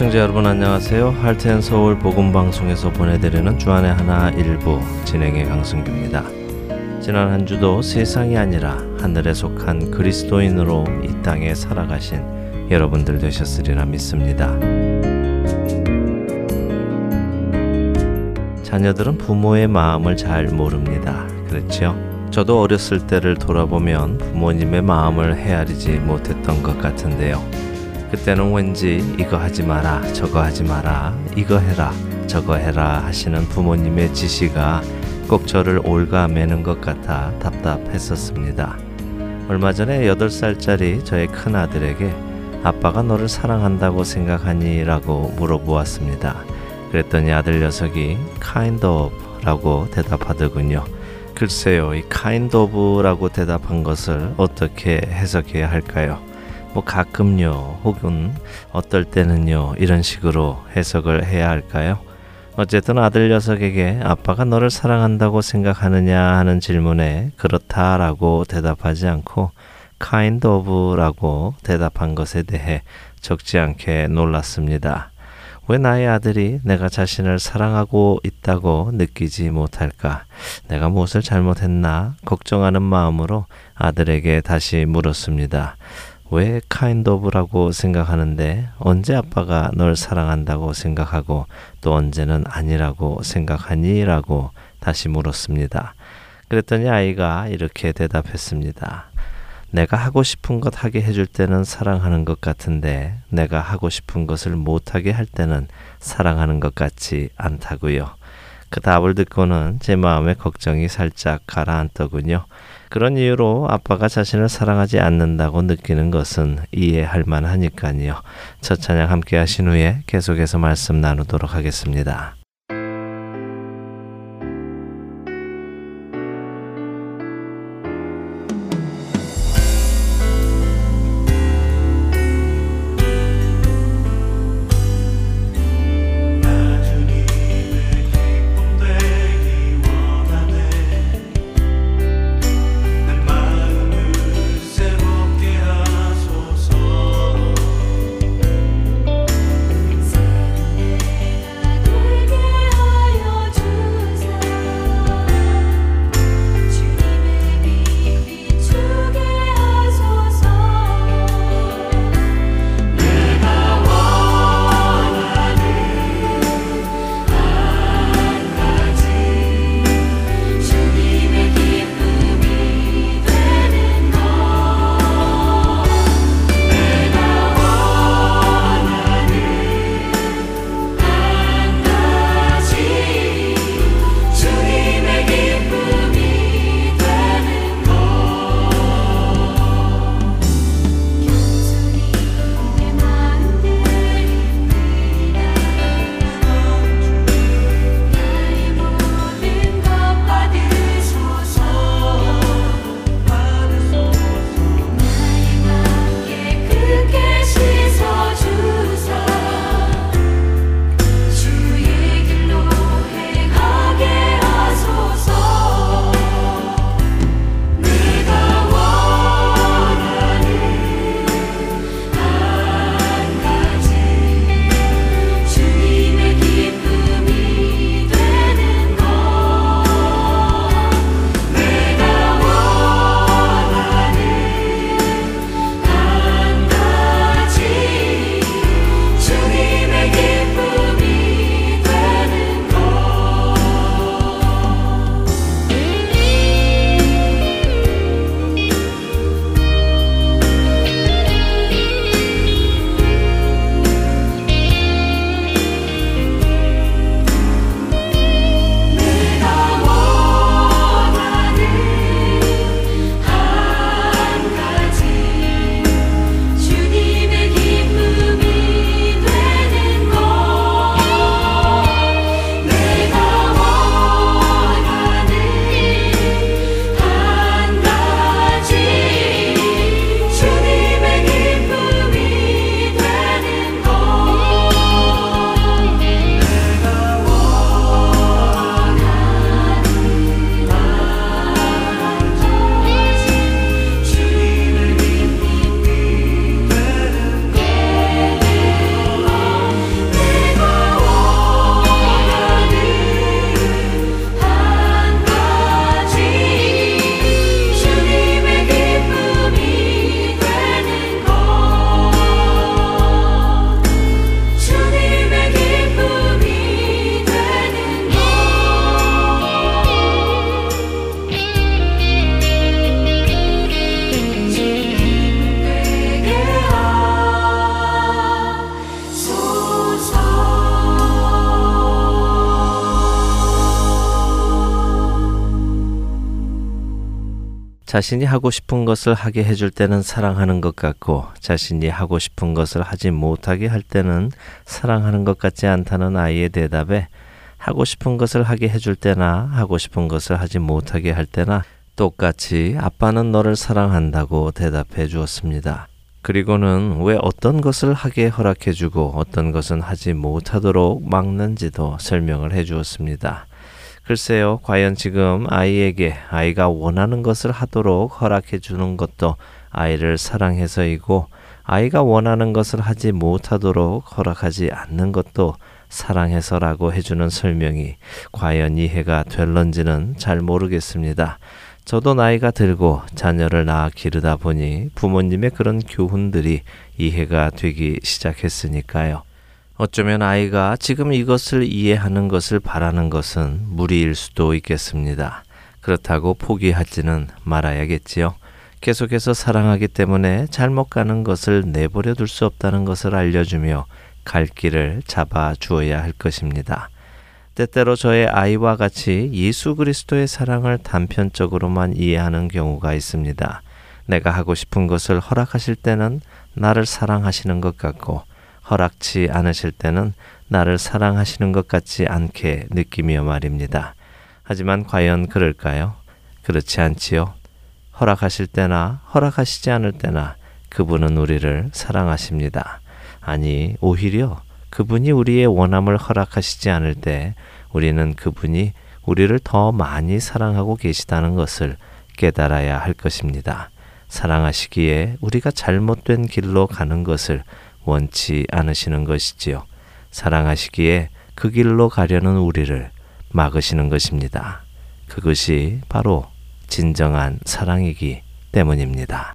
애청자 여러분 안녕하세요. 할텐 서울 복음 방송에서 보내드리는 주안의 하나 일부 진행의 강승규입니다. 지난 한 주도 세상이 아니라 하늘에 속한 그리스도인으로 이 땅에 살아가신 여러분들 되셨으리라 믿습니다. 자녀들은 부모의 마음을 잘 모릅니다. 그렇죠? 저도 어렸을 때를 돌아보면 부모님의 마음을 헤아리지 못했던 것 같은데요. 그때는 왠지 이거 하지 마라, 저거 하지 마라, 이거 해라, 저거 해라 하시는 부모님의 지시가 꼭 저를 올가매는 것 같아 답답했었습니다. 얼마 전에 8살짜리 저의 큰 아들에게 아빠가 너를 사랑한다고 생각하니? 라고 물어보았습니다. 그랬더니 아들 녀석이 kind of 라고 대답하더군요. 글쎄요, 이 kind of라고 대답한 것을 어떻게 해석해야 할까요? 뭐 가끔요, 혹은 어떨 때는요, 이런 식으로 해석을 해야 할까요? 어쨌든 아들 녀석에게 아빠가 너를 사랑한다고 생각하느냐 하는 질문에 그렇다라고 대답하지 않고 kind of라고 대답한 것에 대해 적지 않게 놀랐습니다. 왜 나의 아들이 내가 자신을 사랑하고 있다고 느끼지 못할까? 내가 무엇을 잘못했나? 걱정하는 마음으로 아들에게 다시 물었습니다. 왜 kind of라고 생각하는데 언제 아빠가 널 사랑한다고 생각하고 또 언제는 아니라고 생각하니? 라고 다시 물었습니다. 그랬더니 아이가 이렇게 대답했습니다. 내가 하고 싶은 것 하게 해줄 때는 사랑하는 것 같은데 내가 하고 싶은 것을 못하게 할 때는 사랑하는 것 같지 않다고요. 그 답을 듣고는 제 마음의 걱정이 살짝 가라앉더군요. 그런 이유로 아빠가 자신을 사랑하지 않는다고 느끼는 것은 이해할 만하니까요. 첫 찬양 함께 하신 후에 계속해서 말씀 나누도록 하겠습니다. 자신이 하고 싶은 것을 하게 해줄 때는 사랑하는 것 같고 자신이 하고 싶은 것을 하지 못하게 할 때는 사랑하는 것 같지 않다는 아이의 대답에 하고 싶은 것을 하게 해줄 때나 하고 싶은 것을 하지 못하게 할 때나 똑같이 아빠는 너를 사랑한다고 대답해 주었습니다. 그리고는 왜 어떤 것을 하게 허락해 주고 어떤 것은 하지 못하도록 막는지도 설명을 해 주었습니다. 글쎄요, 과연 지금 아이에게 아이가 원하는 것을 하도록 허락해 주는 것도 아이를 사랑해서이고 아이가 원하는 것을 하지 못하도록 허락하지 않는 것도 사랑해서라고 해주는 설명이 과연 이해가 될런지는 잘 모르겠습니다. 저도 나이가 들고 자녀를 낳아 기르다 보니 부모님의 그런 교훈들이 이해가 되기 시작했으니까요. 어쩌면 아이가 지금 이것을 이해하는 것을 바라는 것은 무리일 수도 있겠습니다. 그렇다고 포기하지는 말아야겠지요. 계속해서 사랑하기 때문에 잘못 가는 것을 내버려 둘 수 없다는 것을 알려주며 갈 길을 잡아 주어야 할 것입니다. 때때로 저의 아이와 같이 예수 그리스도의 사랑을 단편적으로만 이해하는 경우가 있습니다. 내가 하고 싶은 것을 허락하실 때는 나를 사랑하시는 것 같고 허락치 않으실 때는 나를 사랑하시는 것 같지 않게 느끼며 말입니다. 하지만 과연 그럴까요? 그렇지 않지요. 허락하실 때나 허락하시지 않을 때나 그분은 우리를 사랑하십니다. 아니, 오히려 그분이 우리의 원함을 허락하시지 않을 때 우리는 그분이 우리를 더 많이 사랑하고 계시다는 것을 깨달아야 할 것입니다. 사랑하시기에 우리가 잘못된 길로 가는 것을 원치 않으시는 것이지요. 사랑하시기에 그 길로 가려는 우리를 막으시는 것입니다. 그것이 바로 진정한 사랑이기 때문입니다.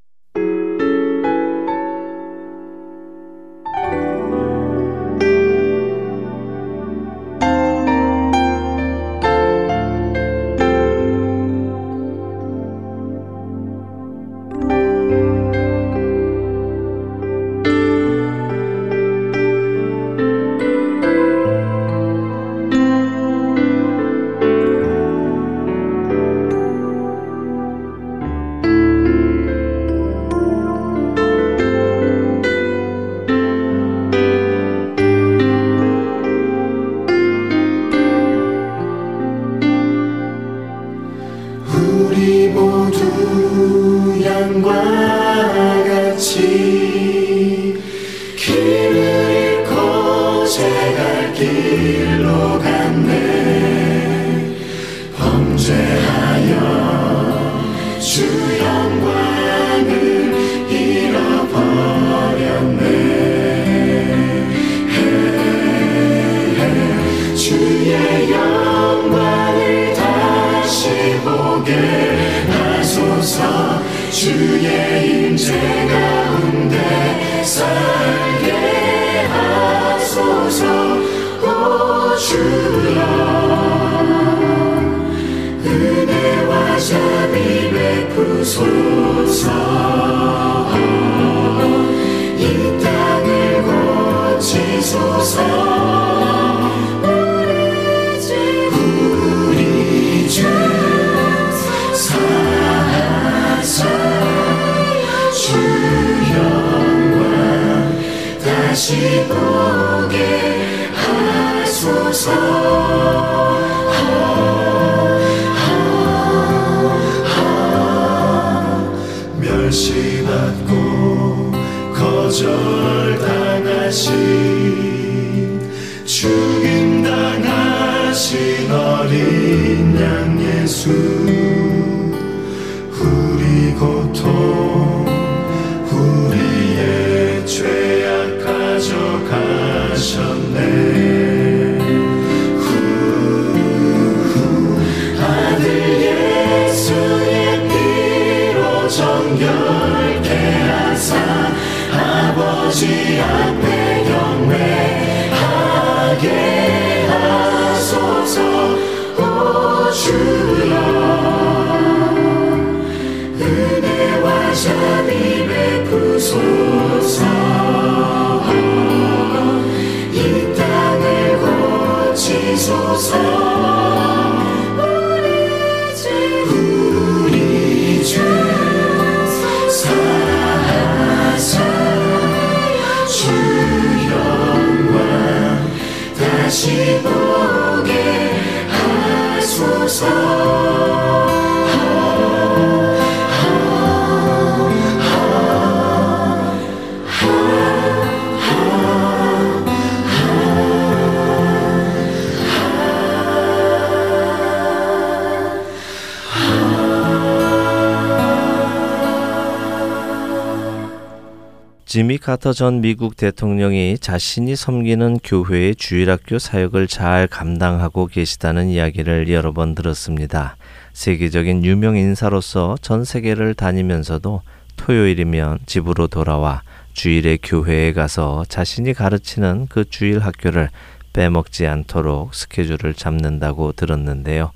지미 카터 전 미국 대통령이 자신이 섬기는 교회의 주일학교 사역을 잘 감당하고 계시다는 이야기를 여러 번 들었습니다. 세계적인 유명 인사로서 전 세계를 다니면서도 토요일이면 집으로 돌아와 주일에 교회에 가서 자신이 가르치는 그 주일 학교를 빼먹지 않도록 스케줄을 잡는다고 들었는데요.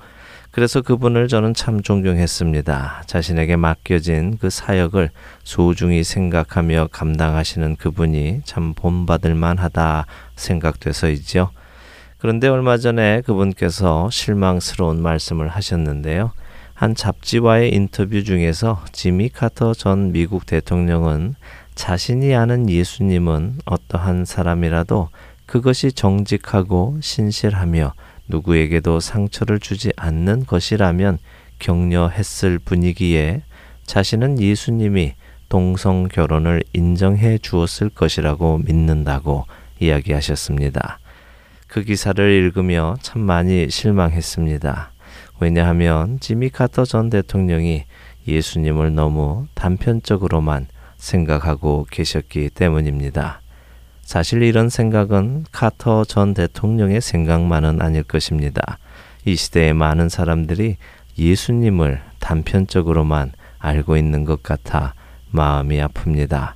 그래서 그분을 저는 참 존경했습니다. 자신에게 맡겨진 그 사역을 소중히 생각하며 감당하시는 그분이 참 본받을 만하다 생각돼서이지요. 그런데 얼마 전에 그분께서 실망스러운 말씀을 하셨는데요. 한 잡지와의 인터뷰 중에서 지미 카터 전 미국 대통령은 자신이 아는 예수님은 어떠한 사람이라도 그것이 정직하고 신실하며 누구에게도 상처를 주지 않는 것이라면 격려했을 분위기에 자신은 예수님이 동성 결혼을 인정해 주었을 것이라고 믿는다고 이야기하셨습니다. 그 기사를 읽으며 참 많이 실망했습니다. 왜냐하면 지미 카터 전 대통령이 예수님을 너무 단편적으로만 생각하고 계셨기 때문입니다. 사실 이런 생각은 카터 전 대통령의 생각만은 아닐 것입니다. 이 시대의 많은 사람들이 예수님을 단편적으로만 알고 있는 것 같아 마음이 아픕니다.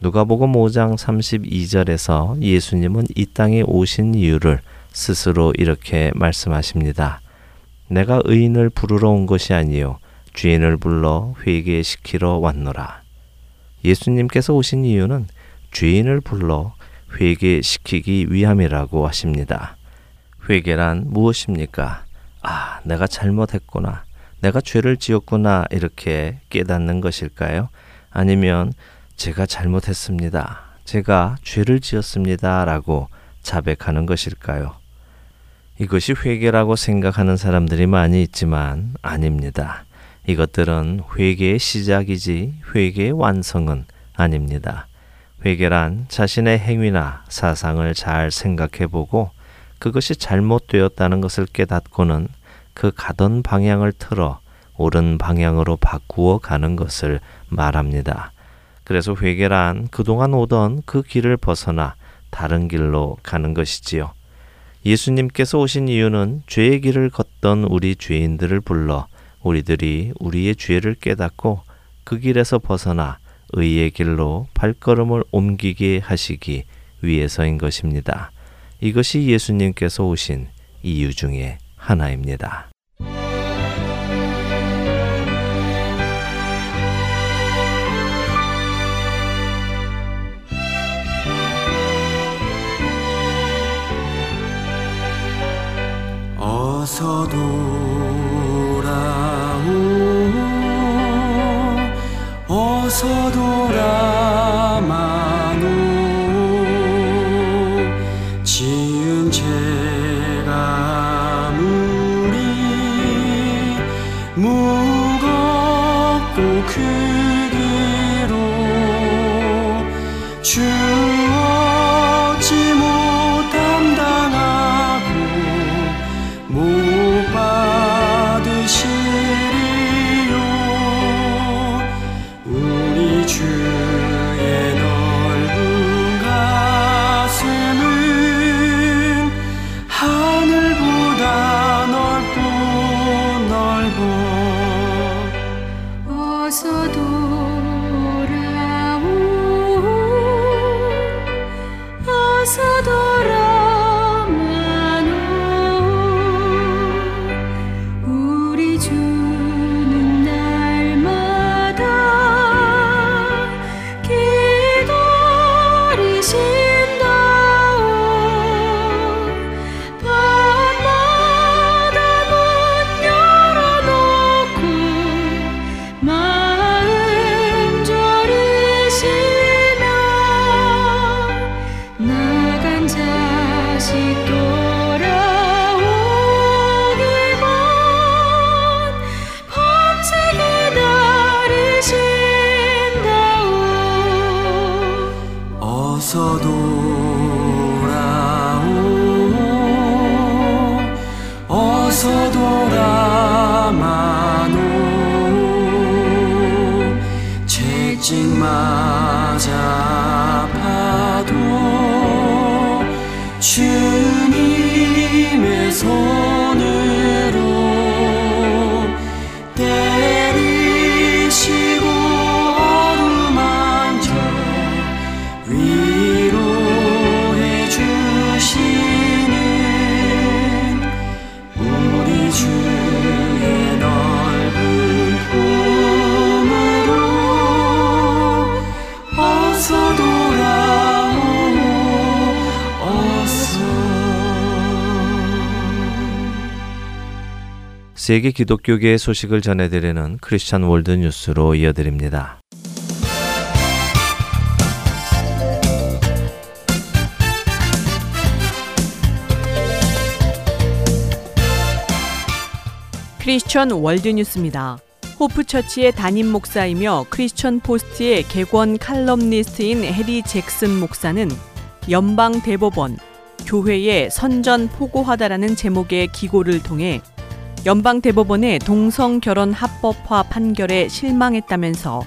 누가복음 5장 32절에서 예수님은 이 땅에 오신 이유를 스스로 이렇게 말씀하십니다. 내가 의인을 부르러 온 것이 아니요 죄인을 불러 회개시키러 왔노라. 예수님께서 오신 이유는 죄인을 불러 회개시키기 위함이라고 하십니다. 회개란 무엇입니까? 아, 내가 잘못했구나. 내가 죄를 지었구나. 이렇게 깨닫는 것일까요? 아니면 제가 잘못했습니다. 제가 죄를 지었습니다. 라고 자백하는 것일까요? 이것이 회개라고 생각하는 사람들이 많이 있지만 아닙니다. 이것들은 회개의 시작이지 회개의 완성은 아닙니다. 회개란 자신의 행위나 사상을 잘 생각해 보고 그것이 잘못되었다는 것을 깨닫고는 그 가던 방향을 틀어 옳은 방향으로 바꾸어 가는 것을 말합니다. 그래서 회개란 그동안 오던 그 길을 벗어나 다른 길로 가는 것이지요. 예수님께서 오신 이유는 죄의 길을 걷던 우리 죄인들을 불러 우리들이 우리의 죄를 깨닫고 그 길에서 벗어나 의의 길로 발걸음을 옮기게 하시기 위해서인 것입니다. 이것이 예수님께서 오신 이유 중에 하나입니다. 어서 돌 어서 돌아마 돌아만오 채찍 맞아. 세계 기독교계의 소식을 전해드리는 크리스천 월드 뉴스로 이어드립니다. 크리스천 월드 뉴스입니다. 호프처치의 담임 목사이며 크리스천 포스트의 객원 칼럼니스트인 해리 잭슨 목사는 연방 대법원 교회의 선전 포고하다라는 제목의 기고를 통해 연방 대법원의 동성 결혼 합법화 판결에 실망했다면서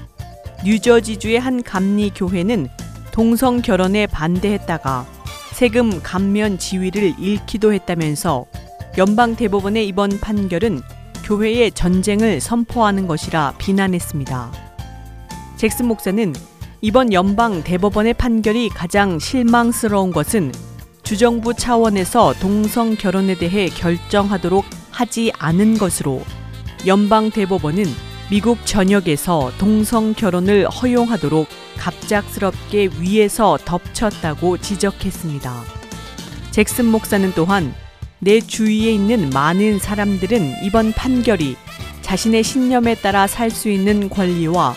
뉴저지주의 한 감리 교회는 동성 결혼에 반대했다가 세금 감면 지위를 잃기도 했다면서 연방 대법원의 이번 판결은 교회의 전쟁을 선포하는 것이라 비난했습니다. 잭슨 목사는 이번 연방 대법원의 판결이 가장 실망스러운 것은 주정부 차원에서 동성 결혼에 대해 결정하도록 하지 않은 것으로 연방 대법원은 미국 전역에서 동성 결혼을 허용하도록 갑작스럽게 위에서 덮쳤다고 지적했습니다. 잭슨 목사는 또한 내 주위에 있는 많은 사람들은 이번 판결이 자신의 신념에 따라 살 수 있는 권리와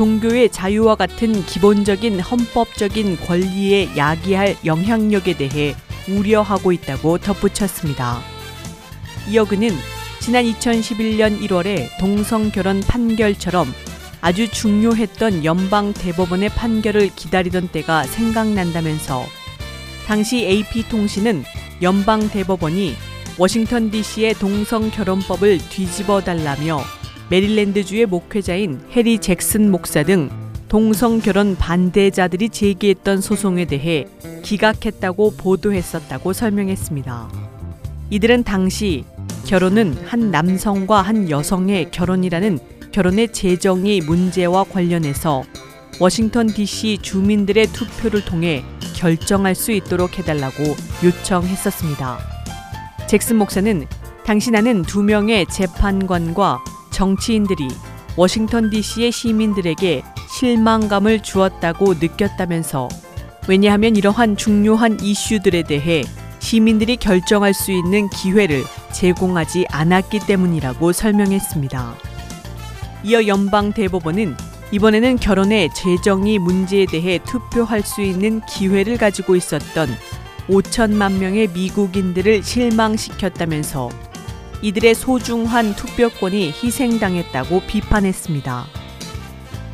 종교의 자유와 같은 기본적인 헌법적인 권리에 야기할 영향력에 대해 우려하고 있다고 덧붙였습니다. 이어 그는 지난 2011년 1월에 동성 결혼 판결처럼 아주 중요했던 연방 대법원의 판결을 기다리던 때가 생각난다면서 당시 AP통신은 연방 대법원이 워싱턴 DC의 동성 결혼법을 뒤집어 달라며 메릴랜드주의 목회자인 해리 잭슨 목사 등 동성 결혼 반대자들이 제기했던 소송에 대해 기각했다고 보도했었다고 설명했습니다. 이들은 당시 결혼은 한 남성과 한 여성의 결혼이라는 결혼의 재정의 문제와 관련해서 워싱턴 DC 주민들의 투표를 통해 결정할 수 있도록 해달라고 요청했었습니다. 잭슨 목사는 당시 나는 두 명의 재판관과 정치인들이 워싱턴 DC의 시민들에게 실망감을 주었다고 느꼈다면서 왜냐하면 이러한 중요한 이슈들에 대해 시민들이 결정할 수 있는 기회를 제공하지 않았기 때문이라고 설명했습니다. 이어 연방 대법원은 이번에는 결혼의 재정의 문제에 대해 투표할 수 있는 기회를 가지고 있었던 5천만 명의 미국인들을 실망시켰다면서 이들의 소중한 투표권이 희생당했다고 비판했습니다.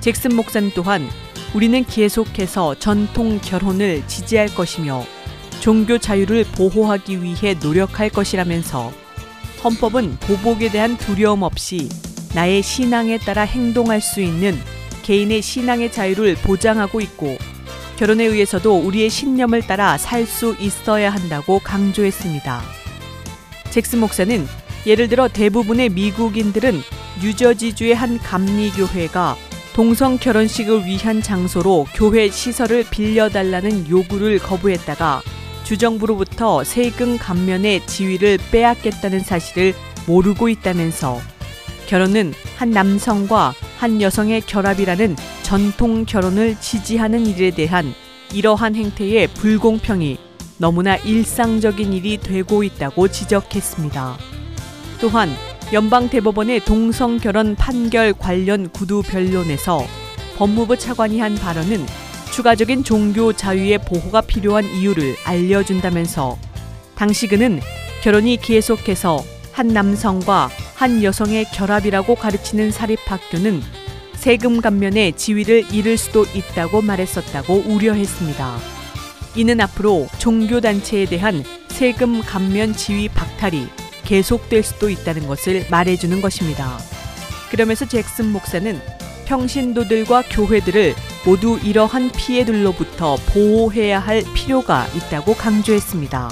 잭슨 목사는 또한 우리는 계속해서 전통 결혼을 지지할 것이며 종교 자유를 보호하기 위해 노력할 것이라면서 헌법은 보복에 대한 두려움 없이 나의 신앙에 따라 행동할 수 있는 개인의 신앙의 자유를 보장하고 있고 결혼에 의해서도 우리의 신념을 따라 살 수 있어야 한다고 강조했습니다. 잭슨 목사는 예를 들어 대부분의 미국인들은 뉴저지주의 한 감리교회가 동성 결혼식을 위한 장소로 교회 시설을 빌려달라는 요구를 거부했다가 주정부로부터 세금 감면의 지위를 빼앗겠다는 사실을 모르고 있다면서 결혼은 한 남성과 한 여성의 결합이라는 전통 결혼을 지지하는 일에 대한 이러한 행태의 불공평이 너무나 일상적인 일이 되고 있다고 지적했습니다. 또한 연방 대법원의 동성 결혼 판결 관련 구두 변론에서 법무부 차관이 한 발언은 추가적인 종교 자유의 보호가 필요한 이유를 알려준다면서 당시 그는 결혼이 계속해서 한 남성과 한 여성의 결합이라고 가르치는 사립학교는 세금 감면의 지위를 잃을 수도 있다고 말했었다고 우려했습니다. 이는 앞으로 종교단체에 대한 세금 감면 지위 박탈이 계속될 수도 있다는 것을 말해주는 것입니다. 그러면서 잭슨 목사는 평신도들과 교회들을 모두 이러한 피해들로부터 보호해야 할 필요가 있다고 강조했습니다.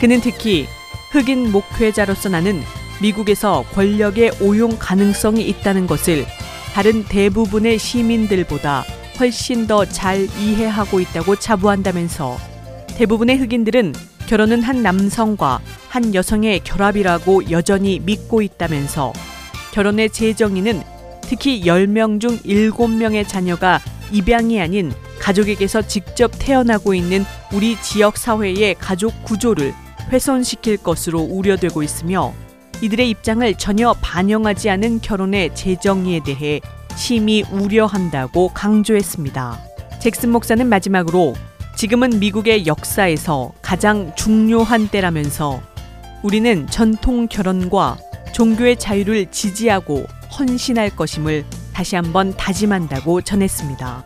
그는 특히 흑인 목회자로서 나는 미국에서 권력의 오용 가능성이 있다는 것을 다른 대부분의 시민들보다 훨씬 더 잘 이해하고 있다고 자부한다면서 대부분의 흑인들은 결혼은 한 남성과 한 여성의 결합이라고 여전히 믿고 있다면서 결혼의 재정의는 특히 10명 중 7명의 자녀가 입양이 아닌 가족에게서 직접 태어나고 있는 우리 지역 사회의 가족 구조를 훼손시킬 것으로 우려되고 있으며 이들의 입장을 전혀 반영하지 않은 결혼의 재정의에 대해 심히 우려한다고 강조했습니다. 잭슨 목사는 마지막으로 지금은 미국의 역사에서 가장 중요한 때라면서 우리는 전통 결혼과 종교의 자유를 지지하고 헌신할 것임을 다시 한번 다짐한다고 전했습니다.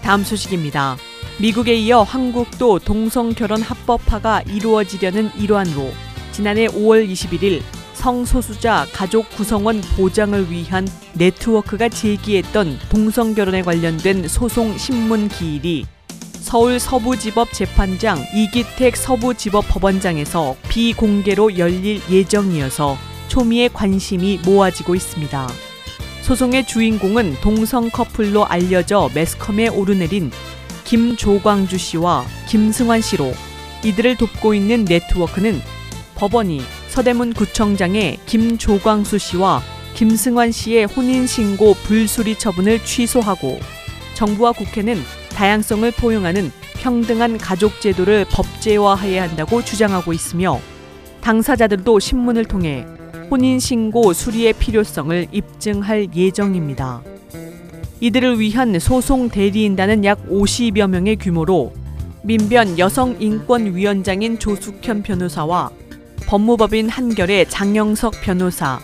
다음 소식입니다. 미국에 이어 한국도 동성 결혼 합법화가 이루어지려는 일환으로 지난해 5월 21일 성소수자 가족 구성원 보장을 위한 네트워크가 제기했던 동성 결혼에 관련된 소송 신문 기일이 서울 서부지법 재판장 이기택 서부지법 법원장에서 비공개로 열릴 예정이어서 초미의 관심이 모아지고 있습니다. 소송의 주인공은 동성 커플로 알려져 매스컴에 오르내린 김조광주 씨와 김승환 씨로 이들을 돕고 있는 네트워크는 법원이 서대문 구청장의 김조광수 씨와 김승환 씨의 혼인신고 불수리 처분을 취소하고 정부와 국회는 다양성을 포용하는 평등한 가족 제도를 법제화해야 한다고 주장하고 있으며 당사자들도 신문을 통해 혼인신고 수리의 필요성을 입증할 예정입니다. 이들을 위한 소송 대리인단은 약 50여 명의 규모로 민변 여성인권위원장인 조숙현 변호사와 법무법인 한결의 장영석 변호사,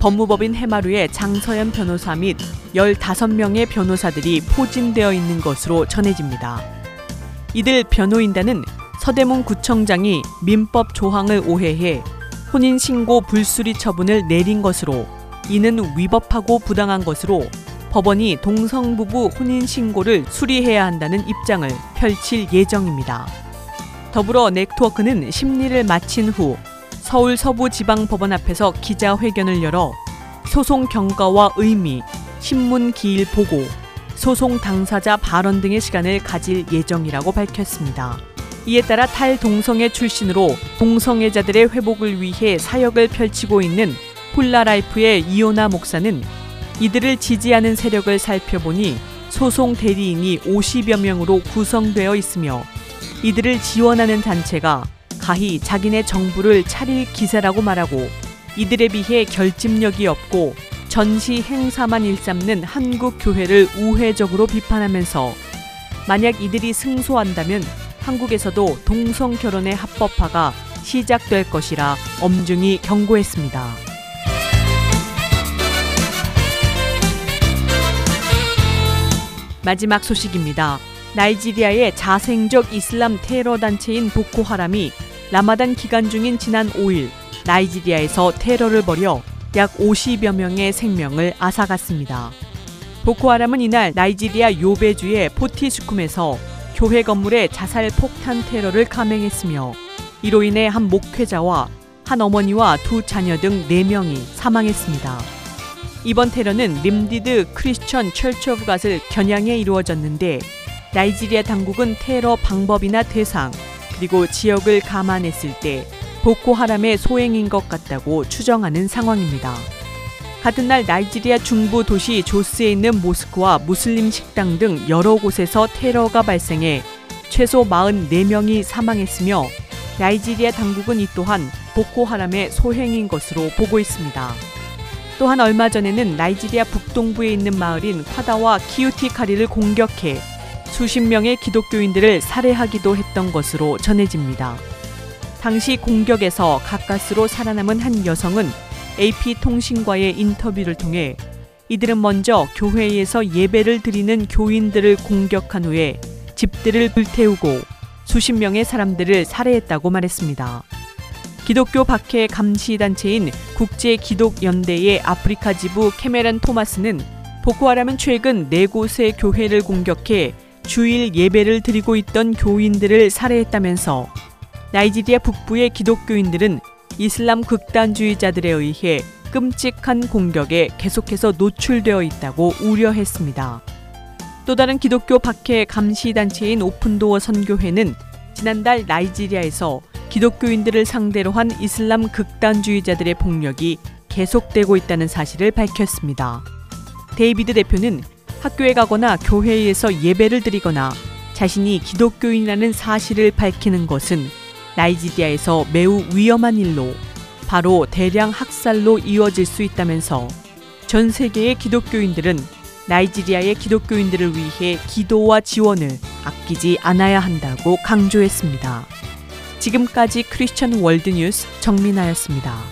법무법인 해마루의 장서연 변호사 및 15명의 변호사들이 포진되어 있는 것으로 전해집니다. 이들 변호인단은 서대문 구청장이 민법 조항을 오해해 혼인신고 불수리 처분을 내린 것으로 이는 위법하고 부당한 것으로 법원이 동성부부 혼인신고를 수리해야 한다는 입장을 펼칠 예정입니다. 더불어 네트워크는 심리를 마친 후 서울 서부지방법원 앞에서 기자회견을 열어 소송 경과와 의미, 심문 기일 보고, 소송 당사자 발언 등의 시간을 가질 예정이라고 밝혔습니다. 이에 따라 탈동성애 출신으로 동성애자들의 회복을 위해 사역을 펼치고 있는 홀리라이프의 이요나 목사는 이들을 지지하는 세력을 살펴보니 소송 대리인이 50여 명으로 구성되어 있으며 이들을 지원하는 단체가 가히 자기네 정부를 차릴 기세라고 말하고 이들에 비해 결집력이 없고 전시 행사만 일삼는 한국 교회를 우회적으로 비판하면서 만약 이들이 승소한다면 한국에서도 동성 결혼의 합법화가 시작될 것이라 엄중히 경고했습니다. 마지막 소식입니다. 나이지리아의 자생적 이슬람 테러 단체인 보코하람이 라마단 기간 중인 지난 5일 나이지리아에서 테러를 벌여 약 50여 명의 생명을 앗아갔습니다. 보코하람은 이날 나이지리아 요베주의 포티스쿰에서 교회 건물에 자살 폭탄 테러를 감행했으며 이로 인해 한 목회자와 한 어머니와 두 자녀 등 4명이 사망했습니다. 이번 테러는 Redeemed Christian Church of God을 겨냥해 이루어졌는데 나이지리아 당국은 테러 방법이나 대상 그리고 지역을 감안했을 때 보코하람의 소행인 것 같다고 추정하는 상황입니다. 같은 날 나이지리아 중부 도시 조스에 있는 모스크와 무슬림 식당 등 여러 곳에서 테러가 발생해 최소 44명이 사망했으며 나이지리아 당국은 이 또한 보코하람의 소행인 것으로 보고 있습니다. 또한 얼마 전에는 나이지리아 북동부에 있는 마을인 화다와 키우티카리를 공격해 수십 명의 기독교인들을 살해하기도 했던 것으로 전해집니다. 당시 공격에서 가까스로 살아남은 한 여성은 AP통신과의 인터뷰를 통해 이들은 먼저 교회에서 예배를 드리는 교인들을 공격한 후에 집들을 불태우고 수십 명의 사람들을 살해했다고 말했습니다. 기독교 박해 감시 단체인 국제 기독 연대의 아프리카 지부 캐메란 토마스는 보코하람은 최근 네 곳의 교회를 공격해 주일 예배를 드리고 있던 교인들을 살해했다면서 나이지리아 북부의 기독교인들은 이슬람 극단주의자들에 의해 끔찍한 공격에 계속해서 노출되어 있다고 우려했습니다. 또 다른 기독교 박해 감시 단체인 오픈도어 선교회는 지난달 나이지리아에서 기독교인들을 상대로 한 이슬람 극단주의자들의 폭력이 계속되고 있다는 사실을 밝혔습니다. 데이비드 대표는 학교에 가거나 교회에서 예배를 드리거나 자신이 기독교인이라는 사실을 밝히는 것은 나이지리아에서 매우 위험한 일로 바로 대량 학살로 이어질 수 있다면서 전 세계의 기독교인들은 나이지리아의 기독교인들을 위해 기도와 지원을 아끼지 않아야 한다고 강조했습니다. 지금까지 크리스천 월드뉴스 정민아였습니다.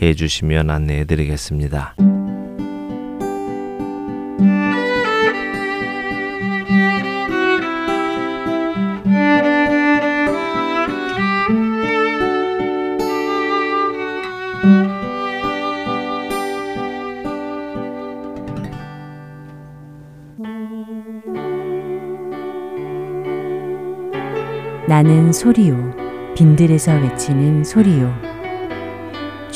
해 주시면 안내해 드리겠습니다. 나는 소리요 빈들에서 외치는 소리요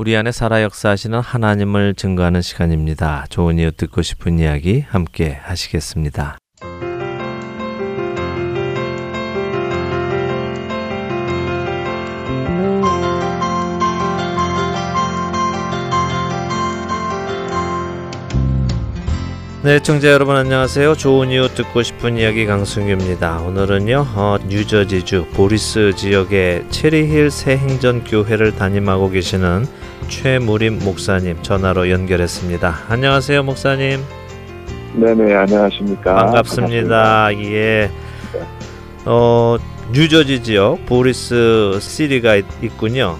우리 안에 살아 역사하시는 하나님을 증거하는 시간입니다. 좋은 이웃 듣고 싶은 이야기 함께 하시겠습니다. 네, 청자 여러분 안녕하세요. 좋은 이웃 듣고 싶은 이야기 강승규입니다. 오늘은요, 어, 뉴저지주 보리스 지역의 체리힐 새행전 교회를 담임하고 계시는 최무림 목사님 전화로 연결했습니다. 안녕하세요, 목사님. 네네, 안녕하십니까. 반갑습니다. 반갑습니다. 예. 어, 뉴저지 지역 보리스 시리가 있 군요.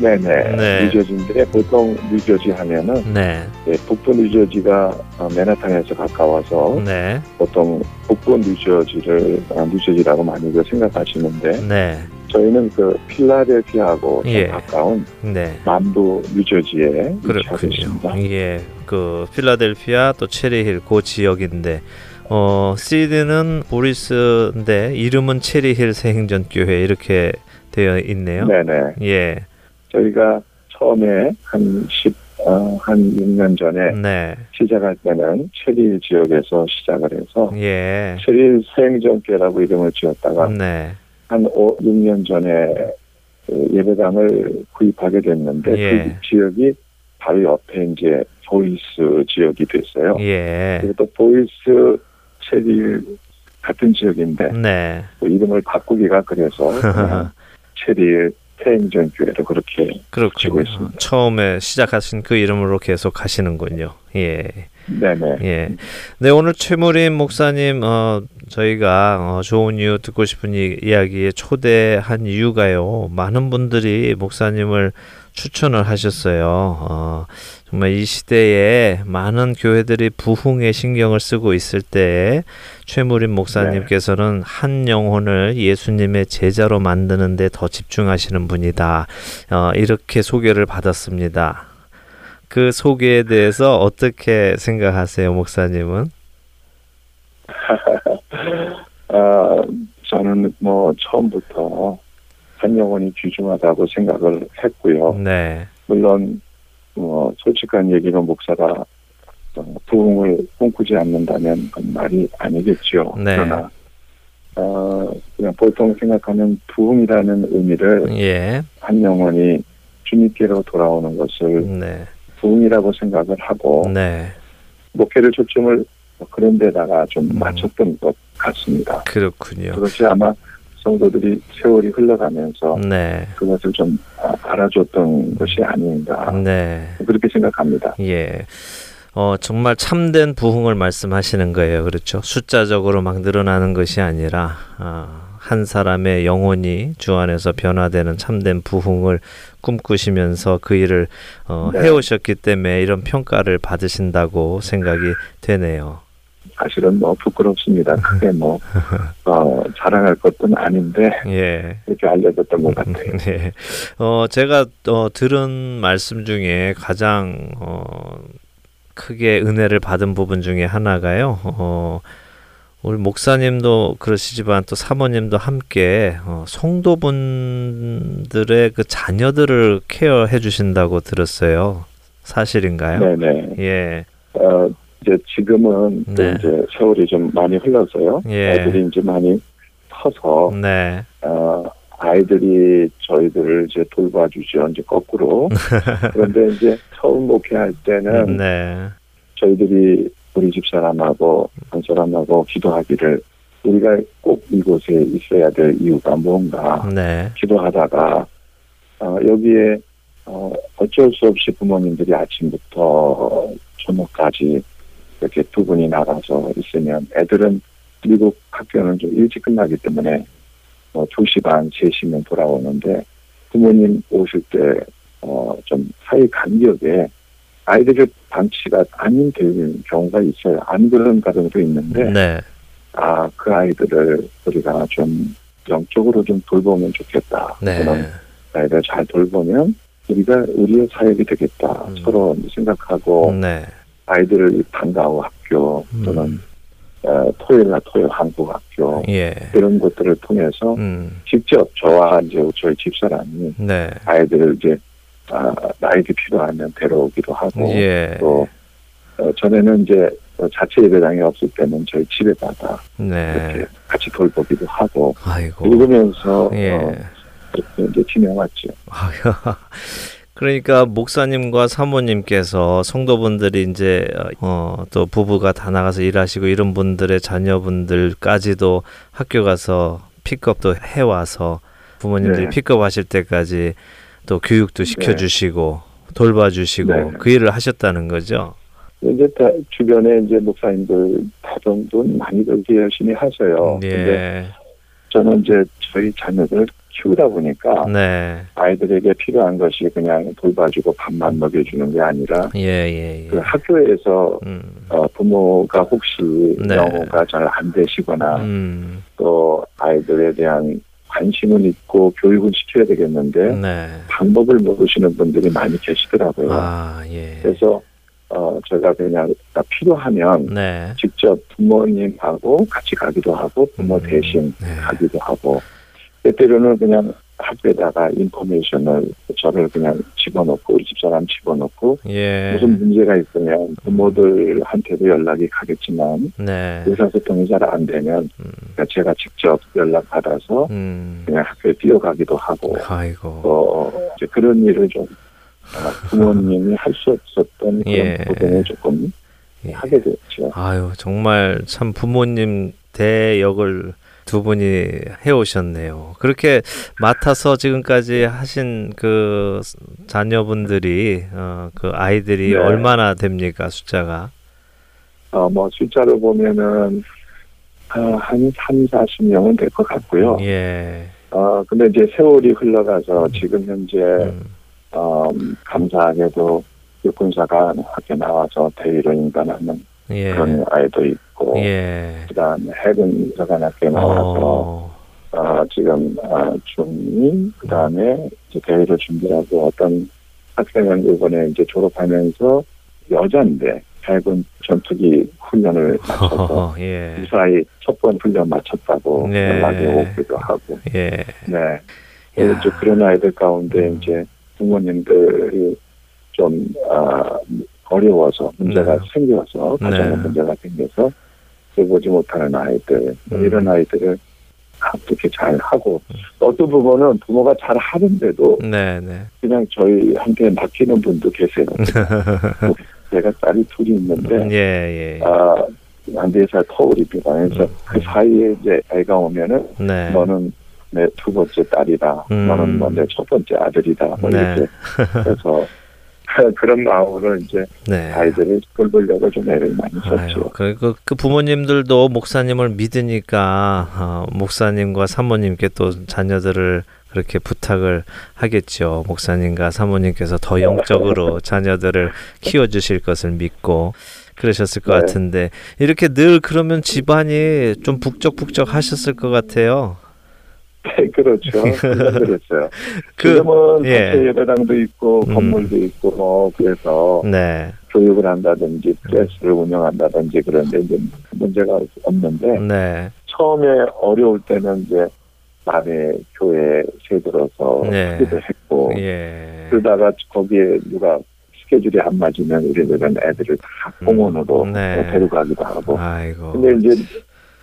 네네. 네. 뉴저지인데 보통 뉴저지 하면은 네. 네, 북부 뉴저지가 어, 맨하탄에서 가까워서 네. 보통 북부 뉴저지를 아, 뉴저지라고 많이 생각하시는데 네. 저희는 그 필라델피아하고 예. 가까운 네. 남부 뉴저지에 있습니다. 예, 그 필라델피아 또 체리힐 그 지역인데 어 시드는 보리스인데 이름은 체리힐 새행전교회 이렇게 되어 있네요. 네네. 예. 저희가 처음에 한 10, 어, 한 6년 전에 네. 시작할 때는 체리 지역에서 시작을 해서 예. 체리 생정교라고 이름을 지었다가 네. 한 5, 6년 전에 그 예배당을 구입하게 됐는데 예. 그 지역이 바로 옆에 이제 보이스 지역이 됐어요. 예. 그리고 또 보이스 체리 같은 지역인데 네. 그 이름을 바꾸기가 그래서 체리 태행전 교회로 그렇게 그렇군요. 있습니다. 처음에 시작하신 그 이름으로 계속 하시는군요. 예. 네네. 예. 네 오늘 최무림 목사님 어 저희가 어, 좋은 이유 듣고 싶은 이, 이야기에 초대한 이유가요. 많은 분들이 목사님을 추천을 하셨어요. 어, 정말 이 시대에 많은 교회들이 부흥에 신경을 쓰고 있을 때 최무림 목사님께서는 네. 한 영혼을 예수님의 제자로 만드는데 더 집중하시는 분이다. 어, 이렇게 소개를 받았습니다. 그 소개에 대해서 어떻게 생각하세요, 목사님은? 아, 저는 뭐 처음부터 한 영혼이 귀중하다고 생각을 했고요. 네. 물론 뭐 솔직한 얘기로 목사가 어, 부흥을 꿈꾸지 않는다면 그건 말이 아니겠죠. 네. 그러나 어, 그냥 보통 생각하는 부흥이라는 의미를 예. 한 영혼이 주님께로 돌아오는 것을 네. 부흥이라고 생각을 하고 네. 목회를 초점을 그런 데다가 좀 음. 맞췄던 것 같습니다. 그렇군요. 그것이 아마 성도들이 세월이 흘러가면서 네. 그것을 좀 아, 알아줬던 것이 아닌가 네. 그렇게 생각합니다. 예. 어, 정말 참된 부흥을 말씀하시는 거예요. 그렇죠. 숫자적으로 막 늘어나는 것이 아니라, 어, 한 사람의 영혼이 주 안에서 변화되는 참된 부흥을 꿈꾸시면서 그 일을 어, 네. 해오셨기 때문에 이런 평가를 받으신다고 생각이 되네요. 사실은 뭐 부끄럽습니다. 크게 뭐 어, 자랑할 것도 아닌데 예. 이렇게 알려졌던 것 같아요. 네. 어, 제가 어, 들은 말씀 중에 가장 어, 크게 은혜를 받은 부분 중에 하나가요. 어, 우리 목사님도 그러시지만 또 사모님도 함께 어, 성도분들의 그 자녀들을 케어해 주신다고 들었어요. 사실인가요? 네네. 예. 어, 이제 지금은 네. 이제 세월이 좀 많이 흘러서요. 예. 아이들이 이제 많이 커서 네. 어, 아이들이 저희들을 이제 돌봐주죠. 이제 거꾸로. 그런데 이제 처음 목회할 때는 네. 저희들이 우리 집 사람하고 한 사람하고 기도하기를 우리가 꼭 이곳에 있어야 될 이유가 뭔가 네. 기도하다가 어, 여기에 어, 어쩔 수 없이 부모님들이 아침부터 저녁까지 이렇게 두 분이 나가서 있으면 애들은 미국 학교는 좀 일찍 끝나기 때문에 뭐 2시 반, 3시면 돌아오는데 부모님 오실 때, 어, 좀 사이 간격에 아이들의 방치가 아닌 경우가 있어요. 안 그런 가정도 있는데, 네. 아, 그 아이들을 우리가 좀 영적으로 좀 돌보면 좋겠다. 네. 그런 아이들 잘 돌보면 우리가 우리의 사역이 되겠다. 음. 서로 생각하고, 네. 아이들을 방과후 학교 또는 음. 어, 토요일날 토요일 한국 학교 예. 이런 것들을 통해서 음. 직접 저와 이제 저희 집사람이 네. 아이들을 이제 아, 나에게 필요하면 데려오기도 하고 예. 또 어, 전에는 이제 자체 예배당이 없을 때는 저희 집에다가 네. 이렇게 같이 돌보기도 하고 아이고. 읽으면서 예. 어, 이제 지내왔죠. 그러니까 목사님과 사모님께서 성도분들이 이제 어, 또 부부가 다 나가서 일하시고 이런 분들의 자녀분들까지도 학교 가서 픽업도 해 와서 부모님들이 네. 픽업하실 때까지 또 교육도 네. 시켜주시고 네. 돌봐주시고 네. 그 일을 하셨다는 거죠. 이제 다 주변에 이제 목사님들 다정돈 많이들 열심히 하셔요. 예. 근데 저는 이제 저희 자녀들 키우다 보니까 네. 아이들에게 필요한 것이 그냥 돌봐주고 밥만 먹여주는 게 아니라 예, 예, 예. 그 학교에서 음. 어, 부모가 혹시 네. 영어가 잘 안 되시거나 음. 또 아이들에 대한 관심은 있고 교육은 시켜야 되겠는데 네. 방법을 모르시는 분들이 많이 계시더라고요. 아, 예. 그래서 어 제가 그냥 필요하면 네. 직접 부모님하고 같이 가기도 하고 부모 음. 대신 네. 가기도 하고 때때로는 그냥 학교에다가 인포메이션을 저를 그냥 집어넣고 우리 집사람 집어넣고 예. 무슨 문제가 있으면 부모들한테도 연락이 가겠지만 네. 의사소통이 잘 안 되면 음. 그러니까 제가 직접 연락 받아서 음. 그냥 학교에 뛰어가기도 하고 아이고. 또 이제 그런 일을 좀 아, 부모님이 할 수 없었던 그런 예. 고생을 조금 예. 하게 됐죠. 아유 정말 참 부모님 대역을 두 분이 해오셨네요. 그렇게 맡아서 지금까지 하신 그 자녀분들이 어, 그 아이들이 네. 얼마나 됩니까 숫자가? 어, 뭐 숫자로 보면은 어, 한 3, 40명은 될 것 같고요. 예. 어, 근데 이제 세월이 흘러가서 음. 지금 현재 음. 어, 감사하게도 육군사가 학교 나와서 대위로 인간하는 예. 그런 아이도 있고 예. 그다음에 해군 사관 학교 나와서 어. 어, 지금 어, 중2 그다음에 이제 대위를 준비하고 어떤 학생은 이번에 이제 졸업하면서 여자인데 해군 전투기 훈련을 마쳐서 예. 무사히 첫 번 훈련 마쳤다고 예. 연락이 오기도 하고 예. 네. 이제 그런 아이들 가운데 음. 이제 부모님들이 좀 아, 어려워서 문제가 네. 생겨서 가정에 네. 문제가 생겨서 해보지 못하는 아이들 음. 이런 아이들을 어떻게 잘 하고 음. 어떤 부분은 부모가 잘 하는데도 네, 네. 그냥 저희한테 맡기는 분도 계세요. 제가 딸이 둘이 있는데 음, 예, 예. 아, 안대사 터울입니다. 그래서 음. 그 사이에 이제 애가 오면은 네. 너는 내 두 번째 딸이다. 음. 너는 뭐내첫 번째 아들이다. 뭐 네. 이렇게 그래서 그런 마음으로 이제 네. 아이들을 끌보려고 좀 애를 많이 썼죠. 그, 그 부모님들도 목사님을 믿으니까 어, 목사님과 사모님께 또 자녀들을 그렇게 부탁을 하겠죠. 목사님과 사모님께서 더 영적으로 자녀들을 키워주실 것을 믿고 그러셨을 것 네. 같은데 이렇게 늘 그러면 집안이 좀 북적북적 하셨을 것 같아요. 네, 그렇죠. 그랬어요. 그, 지금은 예. 예배당도 있고 음. 건물도 있고 뭐 그래서 네. 교육을 한다든지 프레스를 운영한다든지 그런데 이제 문제가 없는데 네. 처음에 어려울 때는 이제 남의 교회 새들어서 네. 하기도 했고 예. 그러다가 거기에 누가 스케줄이 안 맞으면 우리들은 애들을 다 공원으로 음. 네. 데려가기도 하고 아이고. 근데 이제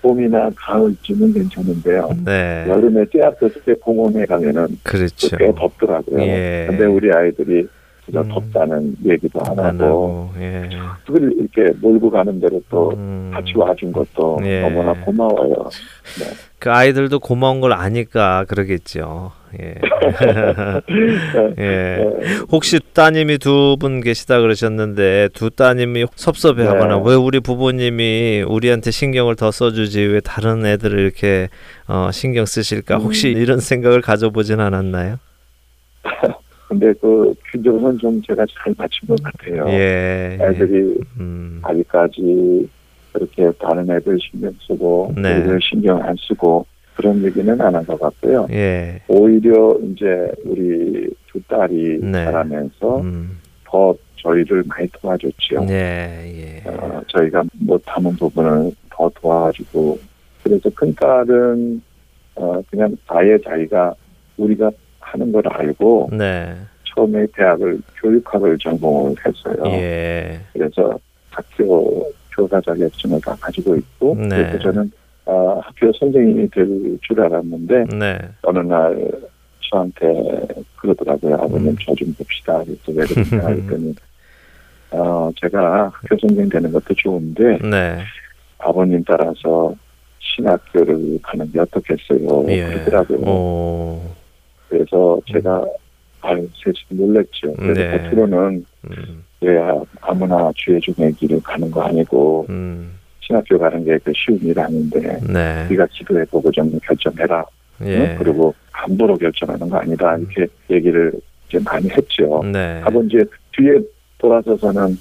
봄이나 가을쯤은 괜찮은데요. 네. 여름에 떼앞에서 공원에 가면은 그렇죠. 꽤 덥더라고요. 예. 근데 우리 아이들이 그저 음. 덥다는 얘기도 안 하고 예. 그걸 이렇게 몰고 가는 대로 또 음. 같이 와준 것도 예. 너무나 고마워요. 네. 그 아이들도 고마운 걸 아니까 그러겠죠. 예. 예. 혹시 따님이 두 분 계시다 그러셨는데 두 따님이 섭섭해하거나 네. 왜 우리 부모님이 우리한테 신경을 더 써주지 왜 다른 애들을 이렇게 어, 신경 쓰실까 혹시 음. 이런 생각을 가져보진 않았나요? 근데 그 균형은 좀 제가 잘 맞춘 것 같아요. 예, 애들이 음. 아직까지 그렇게 다른 애들 신경 쓰고 네. 우리들 신경 안 쓰고 그런 얘기는 안 한 것 같고요. 예. 오히려 이제 우리 두 딸이 네. 자라면서 음. 더 저희를 많이 도와줬죠. 네, 예. 어, 저희가 못하는 부분을 더 도와주고 그래서 큰 딸은 어, 그냥 아예 자기가 우리가 하는 걸 알고 네. 처음에 대학을 교육학을 전공을 했어요. 예. 그래서 학교 교사 자격증을 다 가지고 있고 네. 그래서 저는 어, 학교 선생님이 될 줄 알았는데 네. 어느 날 저한테 그러더라고요. 아버님 음. 저좀 봅시다. 그래서 왜 그러냐 했더니 어, 제가 학교 선생님 되는 것도 좋은데 네. 아버님 따라서 신학교를 가는 게 어떻겠어요. 예. 그러더라고요. 오. 그래서 제가 아유, 세상 놀랬죠. 그래서 네. 겉으로는 음. 왜 아무나 주의 중의 길을 가는 거 아니고 음. 신학교 가는 게 그 쉬운 일 아닌데 네. 네가 기도해 보고 좀 결정해라. 예. 응? 그리고 함부로 결정하는 거 아니다. 이렇게 얘기를 이제 많이 했죠. 네. 하고 이제 뒤에 돌아서서는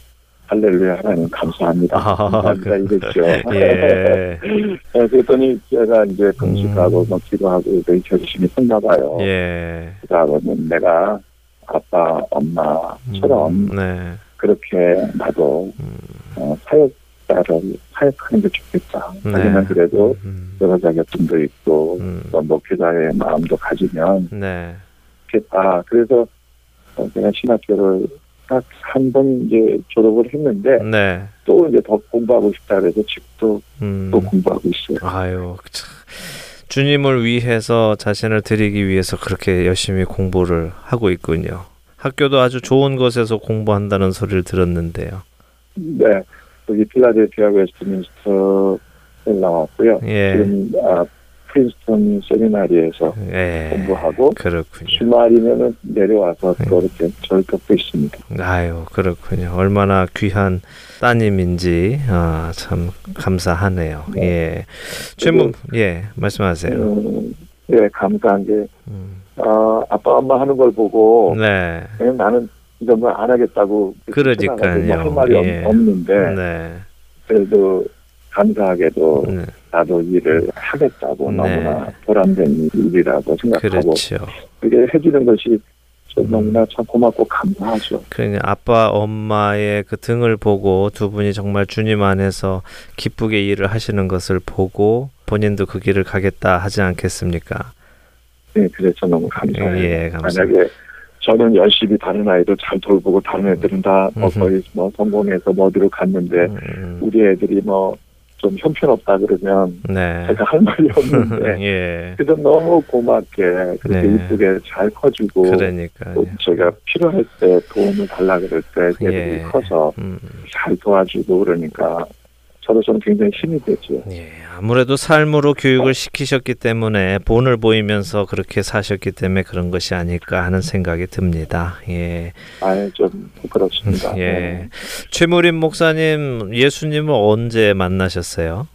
할렐루야 하나님 감사합니다. 아, 감사합니다 그, 이랬죠. 예. 네, 그랬더니 제가 이제 금식하고 음. 뭐 기도하고 너희 결심이 컸나 봐요. 예. 그다음은 내가 아빠 엄마처럼 음, 네. 그렇게 나도 음. 어, 사역 자를 사역하는 게 좋겠다. 네. 하지만 그래도 음. 여러 자격증도 있고 음. 또 목회자의 마음도 가지면 네. 좋겠다. 그래서 어, 제가 신학교를 딱 한 번 이제 졸업을 했는데 네. 또 이제 더 공부하고 싶다 그래서 지금도 음. 또 공부하고 있어요. 아유, 참. 주님을 위해서 자신을 드리기 위해서 그렇게 열심히 공부를 하고 있군요. 학교도 아주 좋은 곳에서 공부한다는 소리를 들었는데요. 네, 여기 필라델피아 웨스트민스터에 나왔고요. 예. 지금 아, 프린스턴 세미나리에서 예, 공부하고 그렇군요. 주말이면은 내려와서 또 예. 이렇게 절 덮고 있습니다. 아유 그렇군요. 얼마나 귀한 따님인지 아, 참 감사하네요. 네. 예, 최무 예 말씀하세요. 음, 예, 감사한 게, 음. 어, 아빠, 엄마 하는 걸 보고, 네. 그냥 나는 이거 뭐안 하겠다고. 그러니까요. 할 말이 예. 없는데, 네. 그래도 감사하게도 네. 나도 일을 하겠다고 네. 너무나 보람된 일이라고 생각하고, 그렇죠. 그게 해주는 것이 음. 너무나 참 고맙고 감사하죠. 그러니 아빠 엄마의 그 등을 보고 두 분이 정말 주님 안에서 기쁘게 일을 하시는 것을 보고 본인도 그 길을 가겠다 하지 않겠습니까? 네, 그래서 너무 감사해요. 예, 감사합니다. 만약에 저는 열심히 다른 아이도 잘 돌보고 다른 애들은 다 뭐 거의 뭐 성공해서 뭐 어디로 갔는데 음. 우리 애들이 뭐 좀 형편없다 그러면 네. 제가 할 말이 없는데 예. 그래도 너무 고맙게 그렇게 네. 이쁘게 잘 커주고 그러니까 제가 필요할 때 도움을 달라 그럴 때 애들이 예. 커서 음. 잘 도와주고 그러니까 저로서는 굉장히 힘이 되죠. 예, 아무래도 삶으로 교육을 시키셨기 때문에 본을 보이면서 그렇게 사셨기 때문에 그런 것이 아닐까 하는 생각이 듭니다. 예. 아, 좀 그렇습니다. 예. 네. 최무림 목사님, 예수님을 언제 만나셨어요?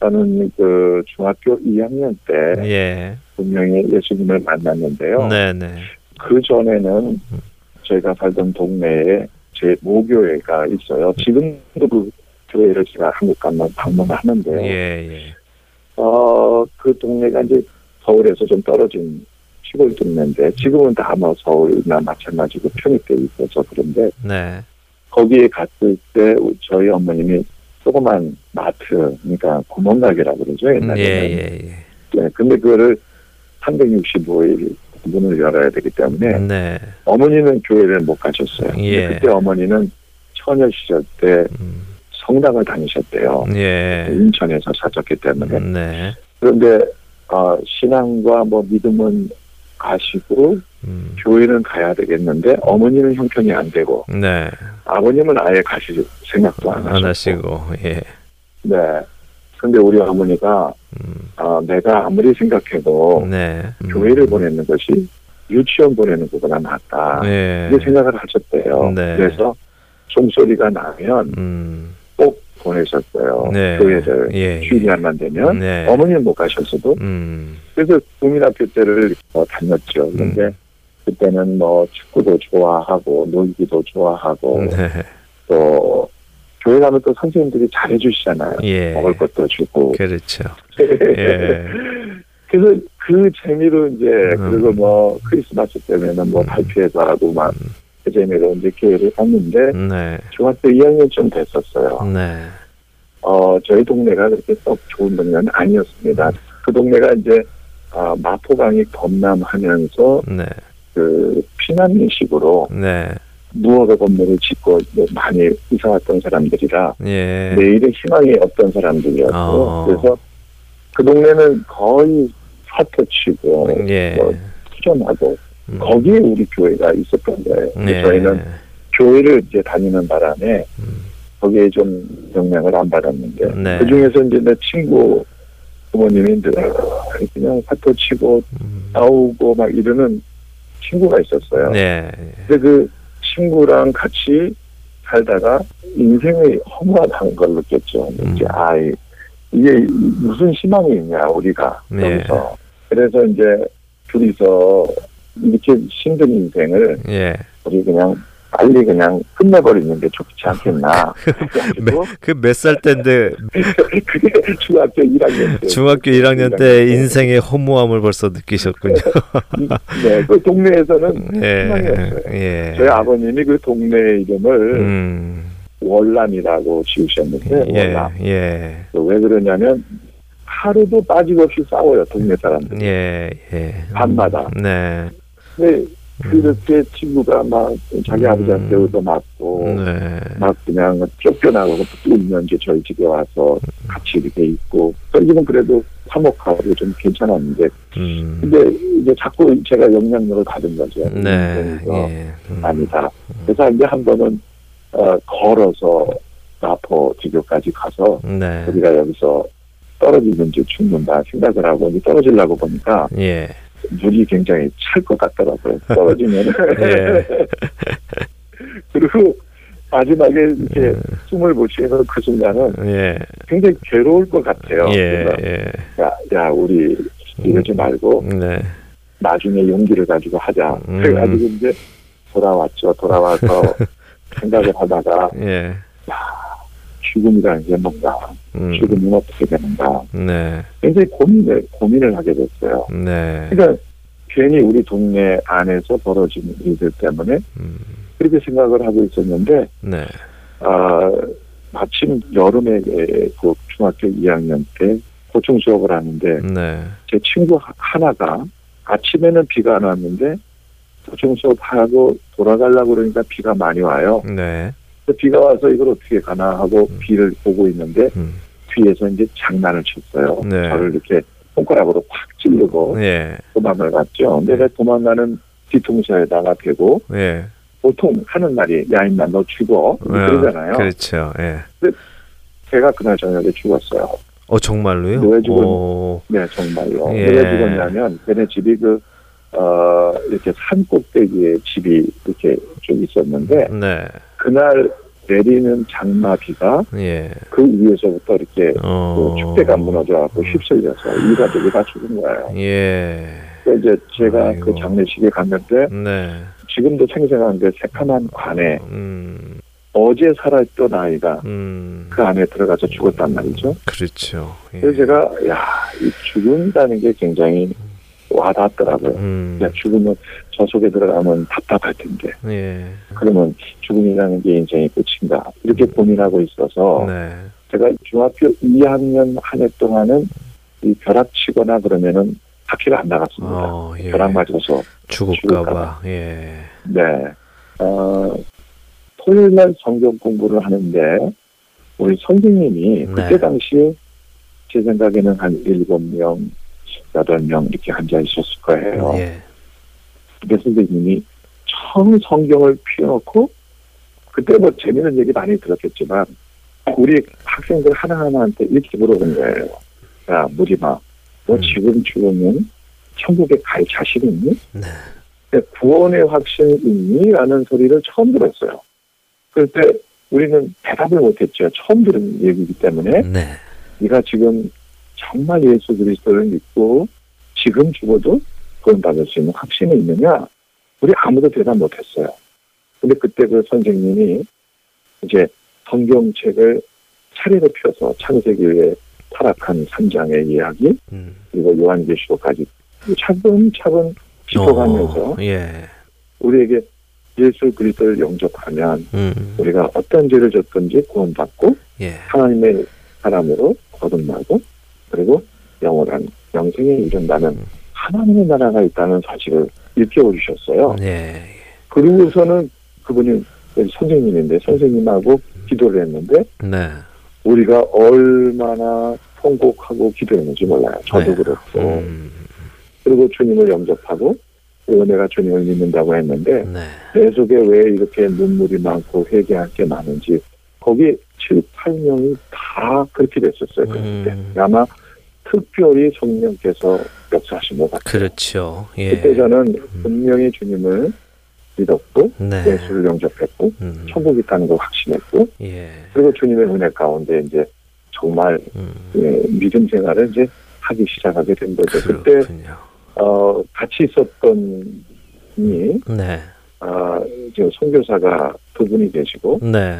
저는 그 중학교 2학년 때 예. 분명히 예수님을 만났는데요. 네네. 그 전에는 제가 살던 동네에 제 모교회가 있어요. 지금도 그 교회를 제가 한국 가면 방문하는데, 예, 예. 어, 그 동네가 이제 서울에서 좀 떨어진 시골 동네인데, 지금은 다뭐 서울이나 마찬가지고 편입돼 있어서 그런데, 네. 거기에 갔을 때 저희 어머님이 조그만 마트, 그러니까 구멍가게라고 그러죠, 옛날에는. 예, 예, 예. 네, 근데 그거를 365일 문을 열어야 되기 때문에 네. 어머니는 교회를 못 가셨어요. 예. 그때 어머니는 처녀 시절 때 음. 성당을 다니셨대요. 예. 인천에서 사셨기 때문에. 네. 그런데 어, 신앙과 뭐 믿음은 가시고 음. 교회는 가야 되겠는데 어머니는 형편이 안 되고 네. 아버님은 아예 가실 생각도 안, 안 하시고 예. 네. 근데 우리 어머니가 음. 어, 내가 아무리 생각해도 네. 음. 교회를 보내는 것이 유치원 보내는 것보다 낫다. 네. 이렇게 생각을 하셨대요. 네. 그래서 종소리가 나면 음. 꼭 보내셨어요. 네. 교회를 예. 주일날만 되면 네. 어머니는 못 가셨어도 음. 그래서 국민학교 때를 어, 다녔죠. 그런데 음. 그때는 뭐 축구도 좋아하고 놀기도 좋아하고 네. 또 교회 가면 또 선생님들이 잘해주시잖아요. 예. 먹을 것도 주고. 그렇죠. 예. 그래서 그 재미로 이제 음. 그리고 뭐 크리스마스 때문에는 뭐 음. 발표회도 하고 막 재미로 이제 교회를 갔는데 네. 중학교 2학년쯤 됐었어요. 네. 어 저희 동네가 그렇게 썩 좋은 동네는 아니었습니다. 음. 그 동네가 이제 아, 마포강이 범람하면서 네. 그 피난민식으로 네. 무허가 건물을 짓고 많이 이사 왔던 사람들이라 예. 내일의 희망이 없던 사람들이었고 어. 그래서 그 동네는 거의 사토치고 예. 뭐 투전하고 음. 거기에 우리 교회가 있었던 거예요. 예. 저희는 교회를 이제 다니는 바람에 음. 거기에 좀 영향을 안 받았는데 네. 그 중에서 이제 내 친구 부모님이 그냥 사토치고 음. 싸우고 막 이러는 친구가 있었어요. 네. 근데 그 친구랑 같이 살다가 인생의 허무하다는 걸 느꼈죠. 음. 이제 아 이게 무슨 희망이 있냐 우리가 네. 여기서 그래서 이제 둘이서 이렇게 힘든 인생을 예. 우리 그냥 빨리 그냥 끝내버리는 게 좋지 않겠나. 그 몇 살 때인데? 그게 중학교 1학년 때. 중학교 1학년 때 인생의 허무함을 벌써 느끼셨군요. 네, 그 동네에서는 예, 희망이었어요. 예. 저희 아버님이 그 동네 이름을 음. 월남이라고 지으셨는데 예, 월남. 예. 왜 그러냐면 하루도 빠짐없이 싸워요 동네 사람들. 예, 예. 밤마다. 네. 네. 그렇게 친구가 막 자기 음. 아버지한테 얻어 맞고 네. 막 그냥 쫓겨나고 울면 이제 저희 집에 와서 같이 이렇게 있고 떨기는 그래도 화목하고 좀 괜찮았는데 음. 근데 이제 자꾸 제가 영향력을 받은 거죠. 네. 예. 음. 아니다. 그래서 이제 한 번은 어, 걸어서 마포 지교까지 가서 네. 우리가 여기서 떨어지는지 죽는다 생각을 하고 이제 떨어지려고 보니까 예. 물이 굉장히 찰 것 같더라고요. 떨어지면. 예. 그리고 마지막에 이렇게 예. 숨을 못 쉬는 그 순간은 예. 굉장히 괴로울 것 같아요. 예. 야, 야, 우리 이러지 말고 네. 나중에 용기를 가지고 하자. 음. 그래가지고 이제 돌아왔죠. 돌아와서 생각을 하다가 예. 야, 죽음이라는 게 뭔가 음. 죽음은 어떻게 되는가. 네. 굉장히 고민을 고민을 하게 됐어요. 네. 그러니까 괜히 우리 동네 안에서 벌어진 일들 때문에 음. 그렇게 생각을 하고 있었는데 네. 아, 마침 여름에 그 중학교 2학년 때 고충 수업을 하는데 네. 제 친구 하나가 아침에는 비가 안 왔는데 고충 수업하고 돌아가려고 그러니까 비가 많이 와요. 네. 비가 와서 이걸 어떻게 가나 하고 음. 비를 보고 있는데 음. 뒤에서 이제 장난을 쳤어요. 네. 저를 이렇게 손가락으로 확 찌르고 네. 도망을 갔죠. 근데 네. 도망가는 뒤통수에다가 대고 네. 보통 하는 말이 야 임마 너 죽어 어, 그러잖아요. 그렇죠. 예. 근데 제가 그날 저녁에 죽었어요. 어 정말로요? 왜 죽었? 네 정말로. 예. 왜 죽었냐면 걔네 집이 그 어, 이렇게 산 꼭대기에 집이 이렇게 좀 있었는데 네. 그날 내리는 장마비가 예. 그 위에서부터 이렇게 어... 그 축대가 무너져갖고 휩쓸려서 일가족이 다 죽은 거예요. 예. 그러니까 이제 제가 아이고. 그 장례식에 갔는데 네. 지금도 생생한데 새카만 관에 음. 어제 살았던 아이가 음. 그 안에 들어가서 죽었단 말이죠. 그렇죠. 예. 그래서 제가 야, 이 죽은다는 게 굉장히 와닿더라고요. 음. 야, 죽으면 저 속에 들어가면 답답할 텐데. 예. 그러면 죽음이라는 게 인생의 끝인가. 이렇게 음. 고민하고 있어서 네. 제가 중학교 2학년 한 해 동안은 이 벼락치거나 그러면은 학교를 안 나갔습니다. 어, 예. 벼락 맞아서 죽을까봐. 예. 네. 어, 토요일 날 성경 공부를 하는데 우리 선생님이 네. 그때 당시에 제 생각에는 한 일곱 명, 여덟 명 이렇게 앉아 있었을 거예요. 예. 근데 선생님이 처음 성경을 피워놓고 그때 뭐 재미있는 얘기 많이 들었겠지만 우리 학생들 하나하나한테 이렇게 물어본 거예요. 야, 무리마, 너 음. 지금 죽으면 천국에 갈 자신 있니? 네. 구원의 확신이 있니? 라는 소리를 처음 들었어요. 그때 우리는 대답을 못했죠. 처음 들은 얘기이기 때문에. 네. 네가 지금 정말 예수 그리스도를 믿고 지금 죽어도 구원받을 수 있는 확신이 있느냐? 우리 아무도 대답 못했어요. 근데 그때 그 선생님이 이제 성경책을 차례로 펴서 창세기에 타락한 산장의 이야기 음. 그리고 요한계시록까지 차근차근 짚어가면서 어, 예. 우리에게 예수 그리스도를 영접하면 음. 우리가 어떤 죄를 졌든지 구원받고 예. 하나님의 사람으로 거듭나고 그리고 영원한 영생에 이른다는 음. 하나님의 나라가 있다는 사실을 일깨워 주셨어요. 예. 그리고서는 그분이 선생님인데 선생님하고 기도를 했는데 네. 우리가 얼마나 통곡하고 기도했는지 몰라요. 저도 네. 그렇고. 음. 그리고 주님을 영접하고 은혜가 주님을 믿는다고 했는데 네. 내 속에 왜 이렇게 눈물이 많고 회개할 게 많은지 거기 7, 8명이 다 그렇게 됐었어요. 그때 음. 아마 특별히 성령께서 역사하신 것 같아요. 그렇죠. 예. 그때 저는 음. 분명히 주님을 믿었고 네. 예수를 영접했고 음. 천국 있다는 걸 확신했고 예. 그리고 주님의 은혜 가운데 이제 정말 음. 예, 믿음 생활을 이제 하기 시작하게 된 거죠. 그렇군요. 그때 어, 같이 있었던 분이 네. 어, 지금 선교사가 두 분이 계시고 네.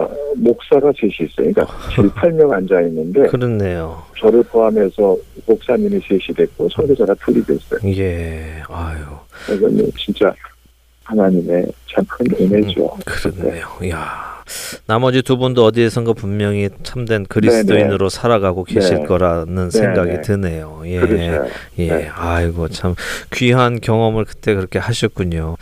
어, 목사가 셋이 있어요. 그러니까 7, 8명 앉아 있는데 그렇네요. 저를 포함해서 목사님이 셋이 됐고 선교사가 둘이 됐어요. 예, 아유. 이거는 진짜 하나님의 참 큰 은혜죠. 음, 그렇네요. 네. 야. 나머지 두 분도 어디에선가 분명히 참된 그리스도인으로 네네. 살아가고 계실 네. 거라는 생각이 네네. 드네요. 예. 그렇죠. 예. 네. 아이고 참 귀한 경험을 그때 그렇게 하셨군요.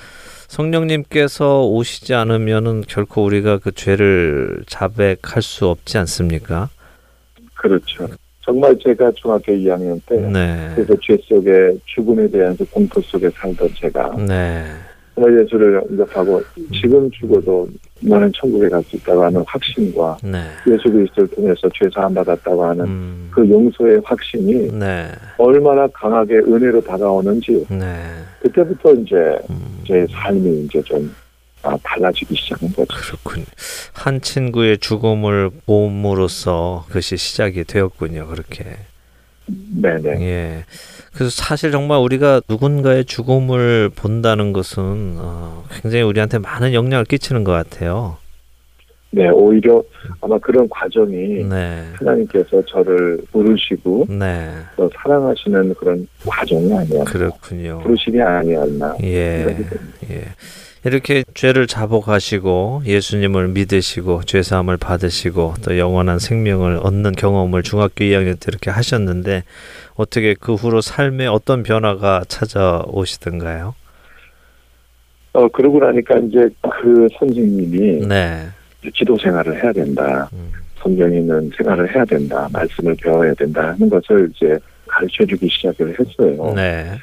성령님께서 오시지 않으면은 결코 우리가 그 죄를 자백할 수 없지 않습니까? 그렇죠. 정말 제가 중학교 2학년 때 네. 그래서 죄 속에 죽음에 대한 그 공포 속에 살던 제가 네. 정말 예수를 영접하고 지금 죽어도 나는 천국에 갈 수 있다고 하는 확신과 네. 예수 그리스도를 통해서 죄 사함 받았다고 하는 음. 그 용서의 확신이 네. 얼마나 강하게 은혜로 다가오는지 네. 그때부터 이제 음. 제 삶이 이제 좀 아, 달라지기 시작한 거죠. 그렇군. 한 친구의 죽음을 봄으로써 그것이 시작이 되었군요. 그렇게. 네네. 예. 그래서 사실 정말 우리가 누군가의 죽음을 본다는 것은 어, 굉장히 우리한테 많은 영향을 끼치는 것 같아요. 네, 오히려 아마 그런 과정이 네. 하나님께서 저를 부르시고 네. 또 사랑하시는 그런 과정이 아니었나. 그렇군요. 부르심이 아니었나. 예. 예. 이렇게 죄를 자복하시고 예수님을 믿으시고 죄 사함을 받으시고 또 영원한 생명을 얻는 경험을 중학교 2학년 때 이렇게 하셨는데 어떻게 그 후로 삶에 어떤 변화가 찾아오시던가요? 어 그러고 나니까 이제 그 선생님이 네. 지도 생활을 해야 된다. 음. 성경 있는 생활을 해야 된다. 말씀을 배워야 된다 하는 것을 이제 가르쳐 주기 시작을 했어요. 네.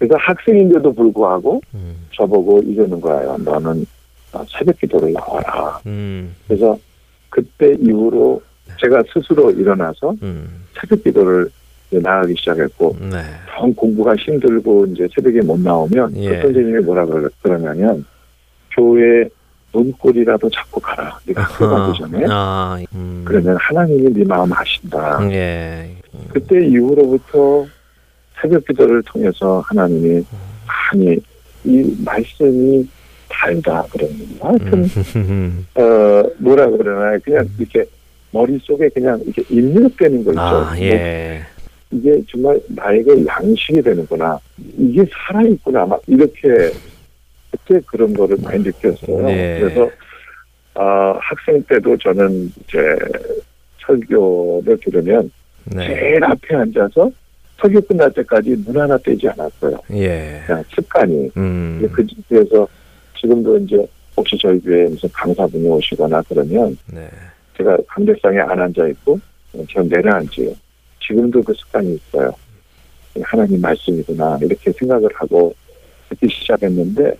그래서 학생인데도 불구하고 음. 저보고 이러는 거예요. 너는 새벽 기도를 나와라. 음. 그래서 그때 이후로 제가 스스로 일어나서 음. 새벽 기도를 나가기 시작했고 네. 정 공부가 힘들고 이제 새벽에 못 나오면 그 예. 그 선생님이 뭐라 그러냐면 교회 눈꼴이라도 잡고 가라. 네가 학교 기 전에. 아, 음. 그러면 하나님이 네 마음 아신다. 예. 음. 그때 이후로부터 새벽 기도를 통해서 하나님이 많이 이 말씀이 달다 그러는 하여튼 음. 어 뭐라 그러나 그냥 이렇게 머릿속에 그냥 이렇게 입력되는 거 있죠. 아, 예. 이게 정말 나에게 양식이 되는구나. 이게 살아있구나. 막 이렇게 그때 그런 거를 많이 느꼈어요. 네. 그래서 아, 학생 때도 저는 이제 설교를 들으면 네. 제일 앞에 앉아서 설교 끝날 때까지 눈 하나 떼지 않았어요. 예. 그냥 습관이. 음. 그, 그래서 지금도 이제 혹시 저희 교회에 무슨 강사분이 오시거나 그러면 네. 제가 강대상에 안 앉아 있고 전 내려앉아요. 지금도 그 습관이 있어요. 하나님 말씀이구나 이렇게 생각을 하고 듣기 시작했는데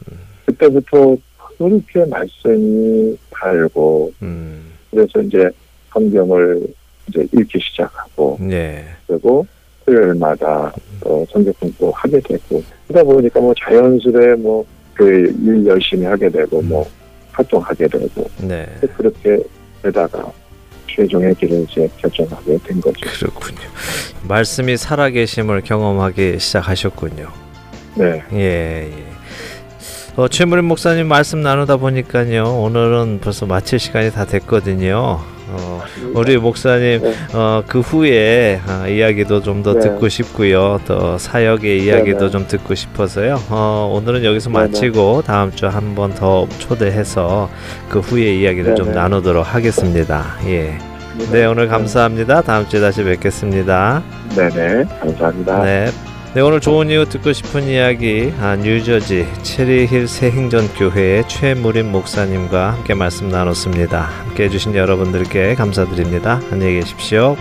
그때부터 그렇게 말씀이 달고 음. 그래서 이제 성경을 이제 읽기 시작하고 네. 그리고 토요일마다 어, 성경 공부 하게 되고 그러다 보니까 뭐 자연스레 뭐 그 일 열심히 하게 되고 뭐 활동하게 되고 네. 그렇게 되다가 최종의 길을 이제 결정하게 된 거죠. 그렇군요. 말씀이 살아계심을 경험하기 시작하셨군요. 네. 예, 예. 어, 최무림 목사님 말씀 나누다 보니까요. 오늘은 벌써 마칠 시간이 다 됐거든요. 어, 우리 목사님 네. 어, 그 후에 어, 이야기도 좀더 네. 듣고 싶고요. 또 사역의 이야기도 네, 네. 좀 듣고 싶어서요. 어, 오늘은 여기서 네, 마치고 다음 주 한 번 더 초대해서 그 후에 이야기를 좀 나누도록 하겠습니다. 예. 네, 오늘 감사합니다. 다음 주에 다시 뵙겠습니다. 네 네, 감사합니다. 네. 네, 오늘 좋은 이유 듣고 싶은 이야기 아, 뉴저지 체리힐 새행전교회의 최무림 목사님과 함께 말씀 나눴습니다. 함께 해주신 여러분들께 감사드립니다. 안녕히 계십시오.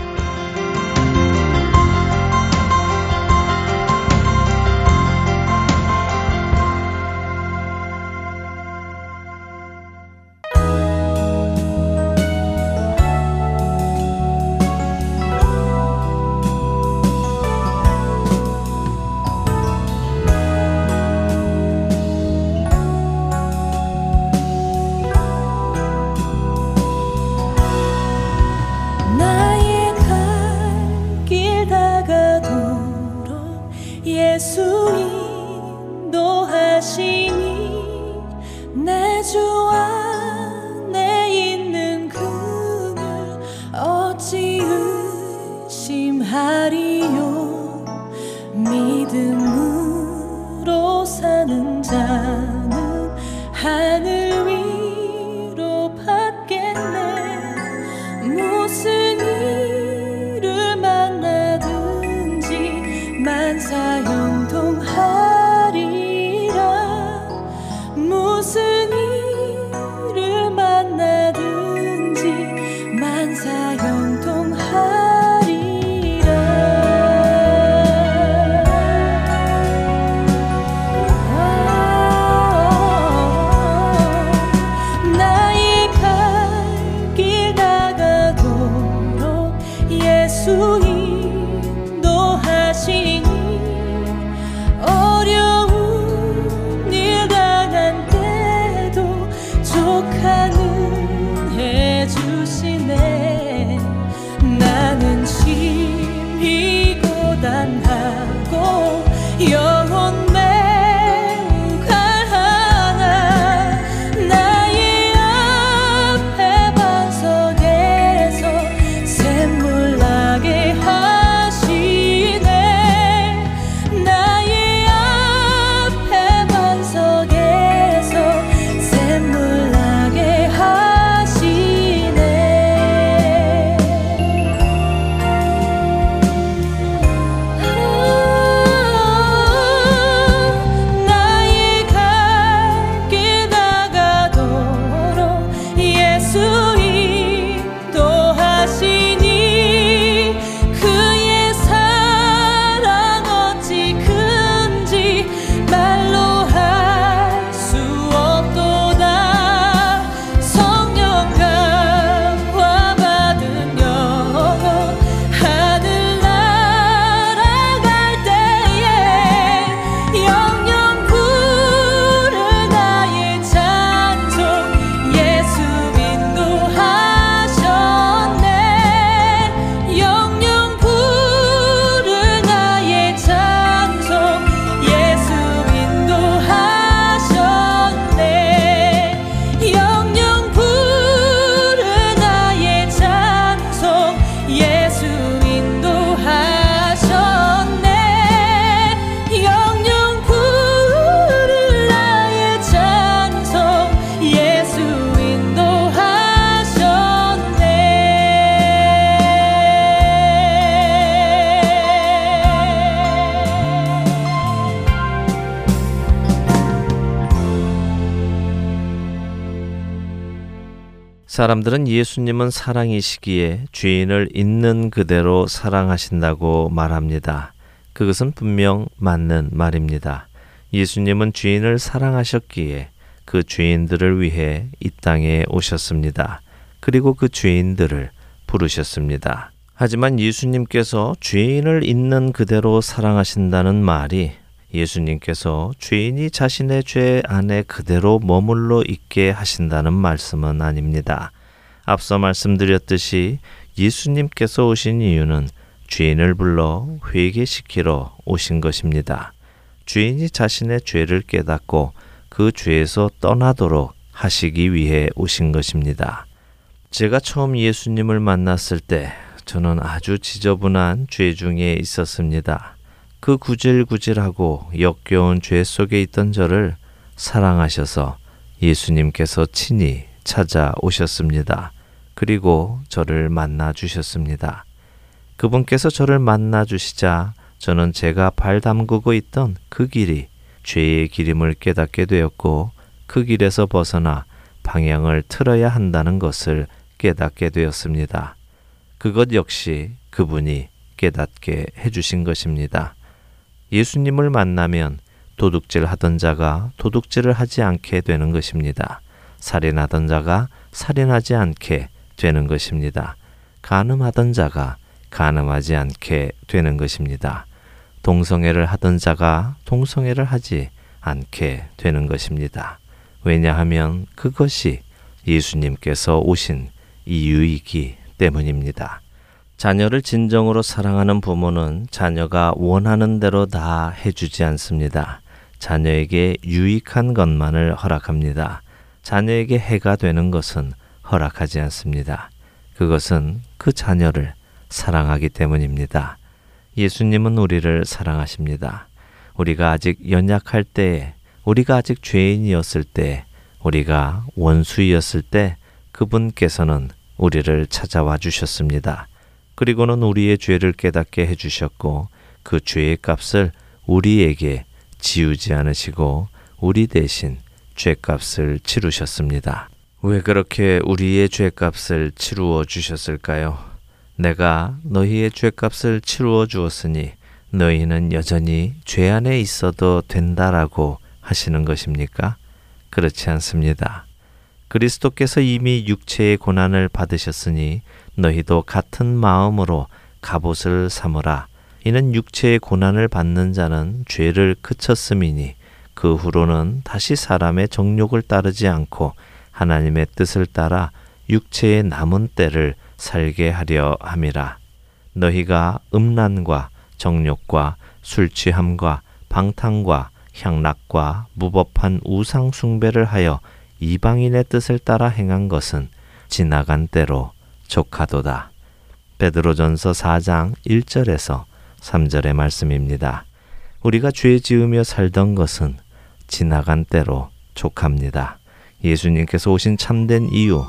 믿음으로 사는 자는 하늘 위 사람들은 예수님은 사랑이시기에 죄인을 있는 그대로 사랑하신다고 말합니다. 그것은 분명 맞는 말입니다. 예수님은 죄인을 사랑하셨기에 그 죄인들을 위해 이 땅에 오셨습니다. 그리고 그 죄인들을 부르셨습니다. 하지만 예수님께서 죄인을 있는 그대로 사랑하신다는 말이 예수님께서 죄인이 자신의 죄 안에 그대로 머물러 있게 하신다는 말씀은 아닙니다. 앞서 말씀드렸듯이 예수님께서 오신 이유는 죄인을 불러 회개시키러 오신 것입니다. 죄인이 자신의 죄를 깨닫고 그 죄에서 떠나도록 하시기 위해 오신 것입니다. 제가 처음 예수님을 만났을 때 저는 아주 지저분한 죄 중에 있었습니다. 그 구질구질하고 역겨운 죄 속에 있던 저를 사랑하셔서 예수님께서 친히 찾아오셨습니다. 그리고 저를 만나 주셨습니다. 그분께서 저를 만나 주시자 저는 제가 발 담그고 있던 그 길이 죄의 길임을 깨닫게 되었고 그 길에서 벗어나 방향을 틀어야 한다는 것을 깨닫게 되었습니다. 그것 역시 그분이 깨닫게 해주신 것입니다. 예수님을 만나면 도둑질 하던 자가 도둑질을 하지 않게 되는 것입니다. 살인하던 자가 살인하지 않게 되는 것입니다. 간음하던 자가 간음하지 않게 되는 것입니다. 동성애를 하던 자가 동성애를 하지 않게 되는 것입니다. 왜냐하면 그것이 예수님께서 오신 이유이기 때문입니다. 자녀를 진정으로 사랑하는 부모는 자녀가 원하는 대로 다 해주지 않습니다. 자녀에게 유익한 것만을 허락합니다. 자녀에게 해가 되는 것은 허락하지 않습니다. 그것은 그 자녀를 사랑하기 때문입니다. 예수님은 우리를 사랑하십니다. 우리가 아직 연약할 때에, 우리가 아직 죄인이었을 때, 우리가 원수이었을 때, 그분께서는 우리를 찾아와 주셨습니다. 그리고는 우리의 죄를 깨닫게 해주셨고 그 죄의 값을 우리에게 지우지 않으시고 우리 대신 죄값을 치르셨습니다. 왜 그렇게 우리의 죄값을 치루어 주셨을까요? 내가 너희의 죄값을 치루어 주었으니 너희는 여전히 죄 안에 있어도 된다라고 하시는 것입니까? 그렇지 않습니다. 그리스도께서 이미 육체의 고난을 받으셨으니 너희도 같은 마음으로 갑옷을 삼으라. 이는 육체의 고난을 받는 자는 죄를 그쳤음이니 그 후로는 다시 사람의 정욕을 따르지 않고 하나님의 뜻을 따라 육체의 남은 때를 살게 하려 함이라. 너희가 음란과 정욕과 술 취함과 방탕과 향락과 무법한 우상 숭배를 하여 이방인의 뜻을 따라 행한 것은 지나간 때로 족하도다. 베드로전서 4장 1절에서 3절의 말씀입니다. 우리가 죄 지으며 살던 것은 지나간 때로 족합니다. 예수님께서 오신 참된 이유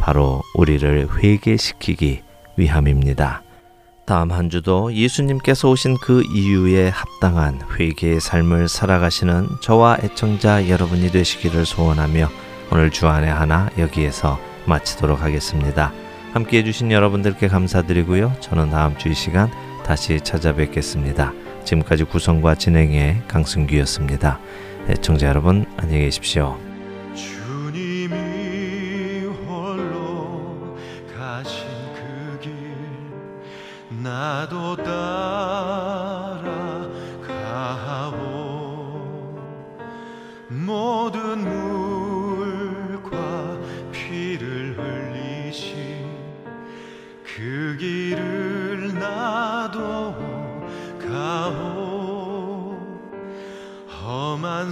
바로 우리를 회개시키기 위함입니다. 다음 한 주도 예수님께서 오신 그 이유에 합당한 회개의 삶을 살아가시는 저와 애청자 여러분이 되시기를 소원하며 오늘 주안의 하나 여기에서 마치도록 하겠습니다. 함께 해주신 여러분들께 감사드리고요. 저는 다음 주 이 시간 다시 찾아뵙겠습니다. 지금까지 구성과 진행의 강승규였습니다. 애청자 여러분 안녕히 계십시오. 주님이 홀로 가신 그 길 나도 따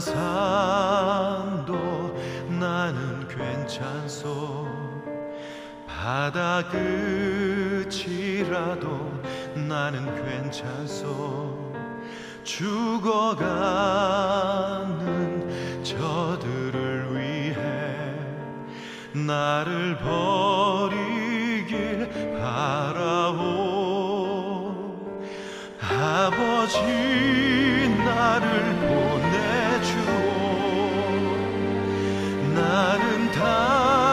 산도 나는 괜찮소. 바다 끝이라도 나는 괜찮소. 죽어가는 저들을 위해 나를 버리길 바라오. 아버지 나를 보내 나는 달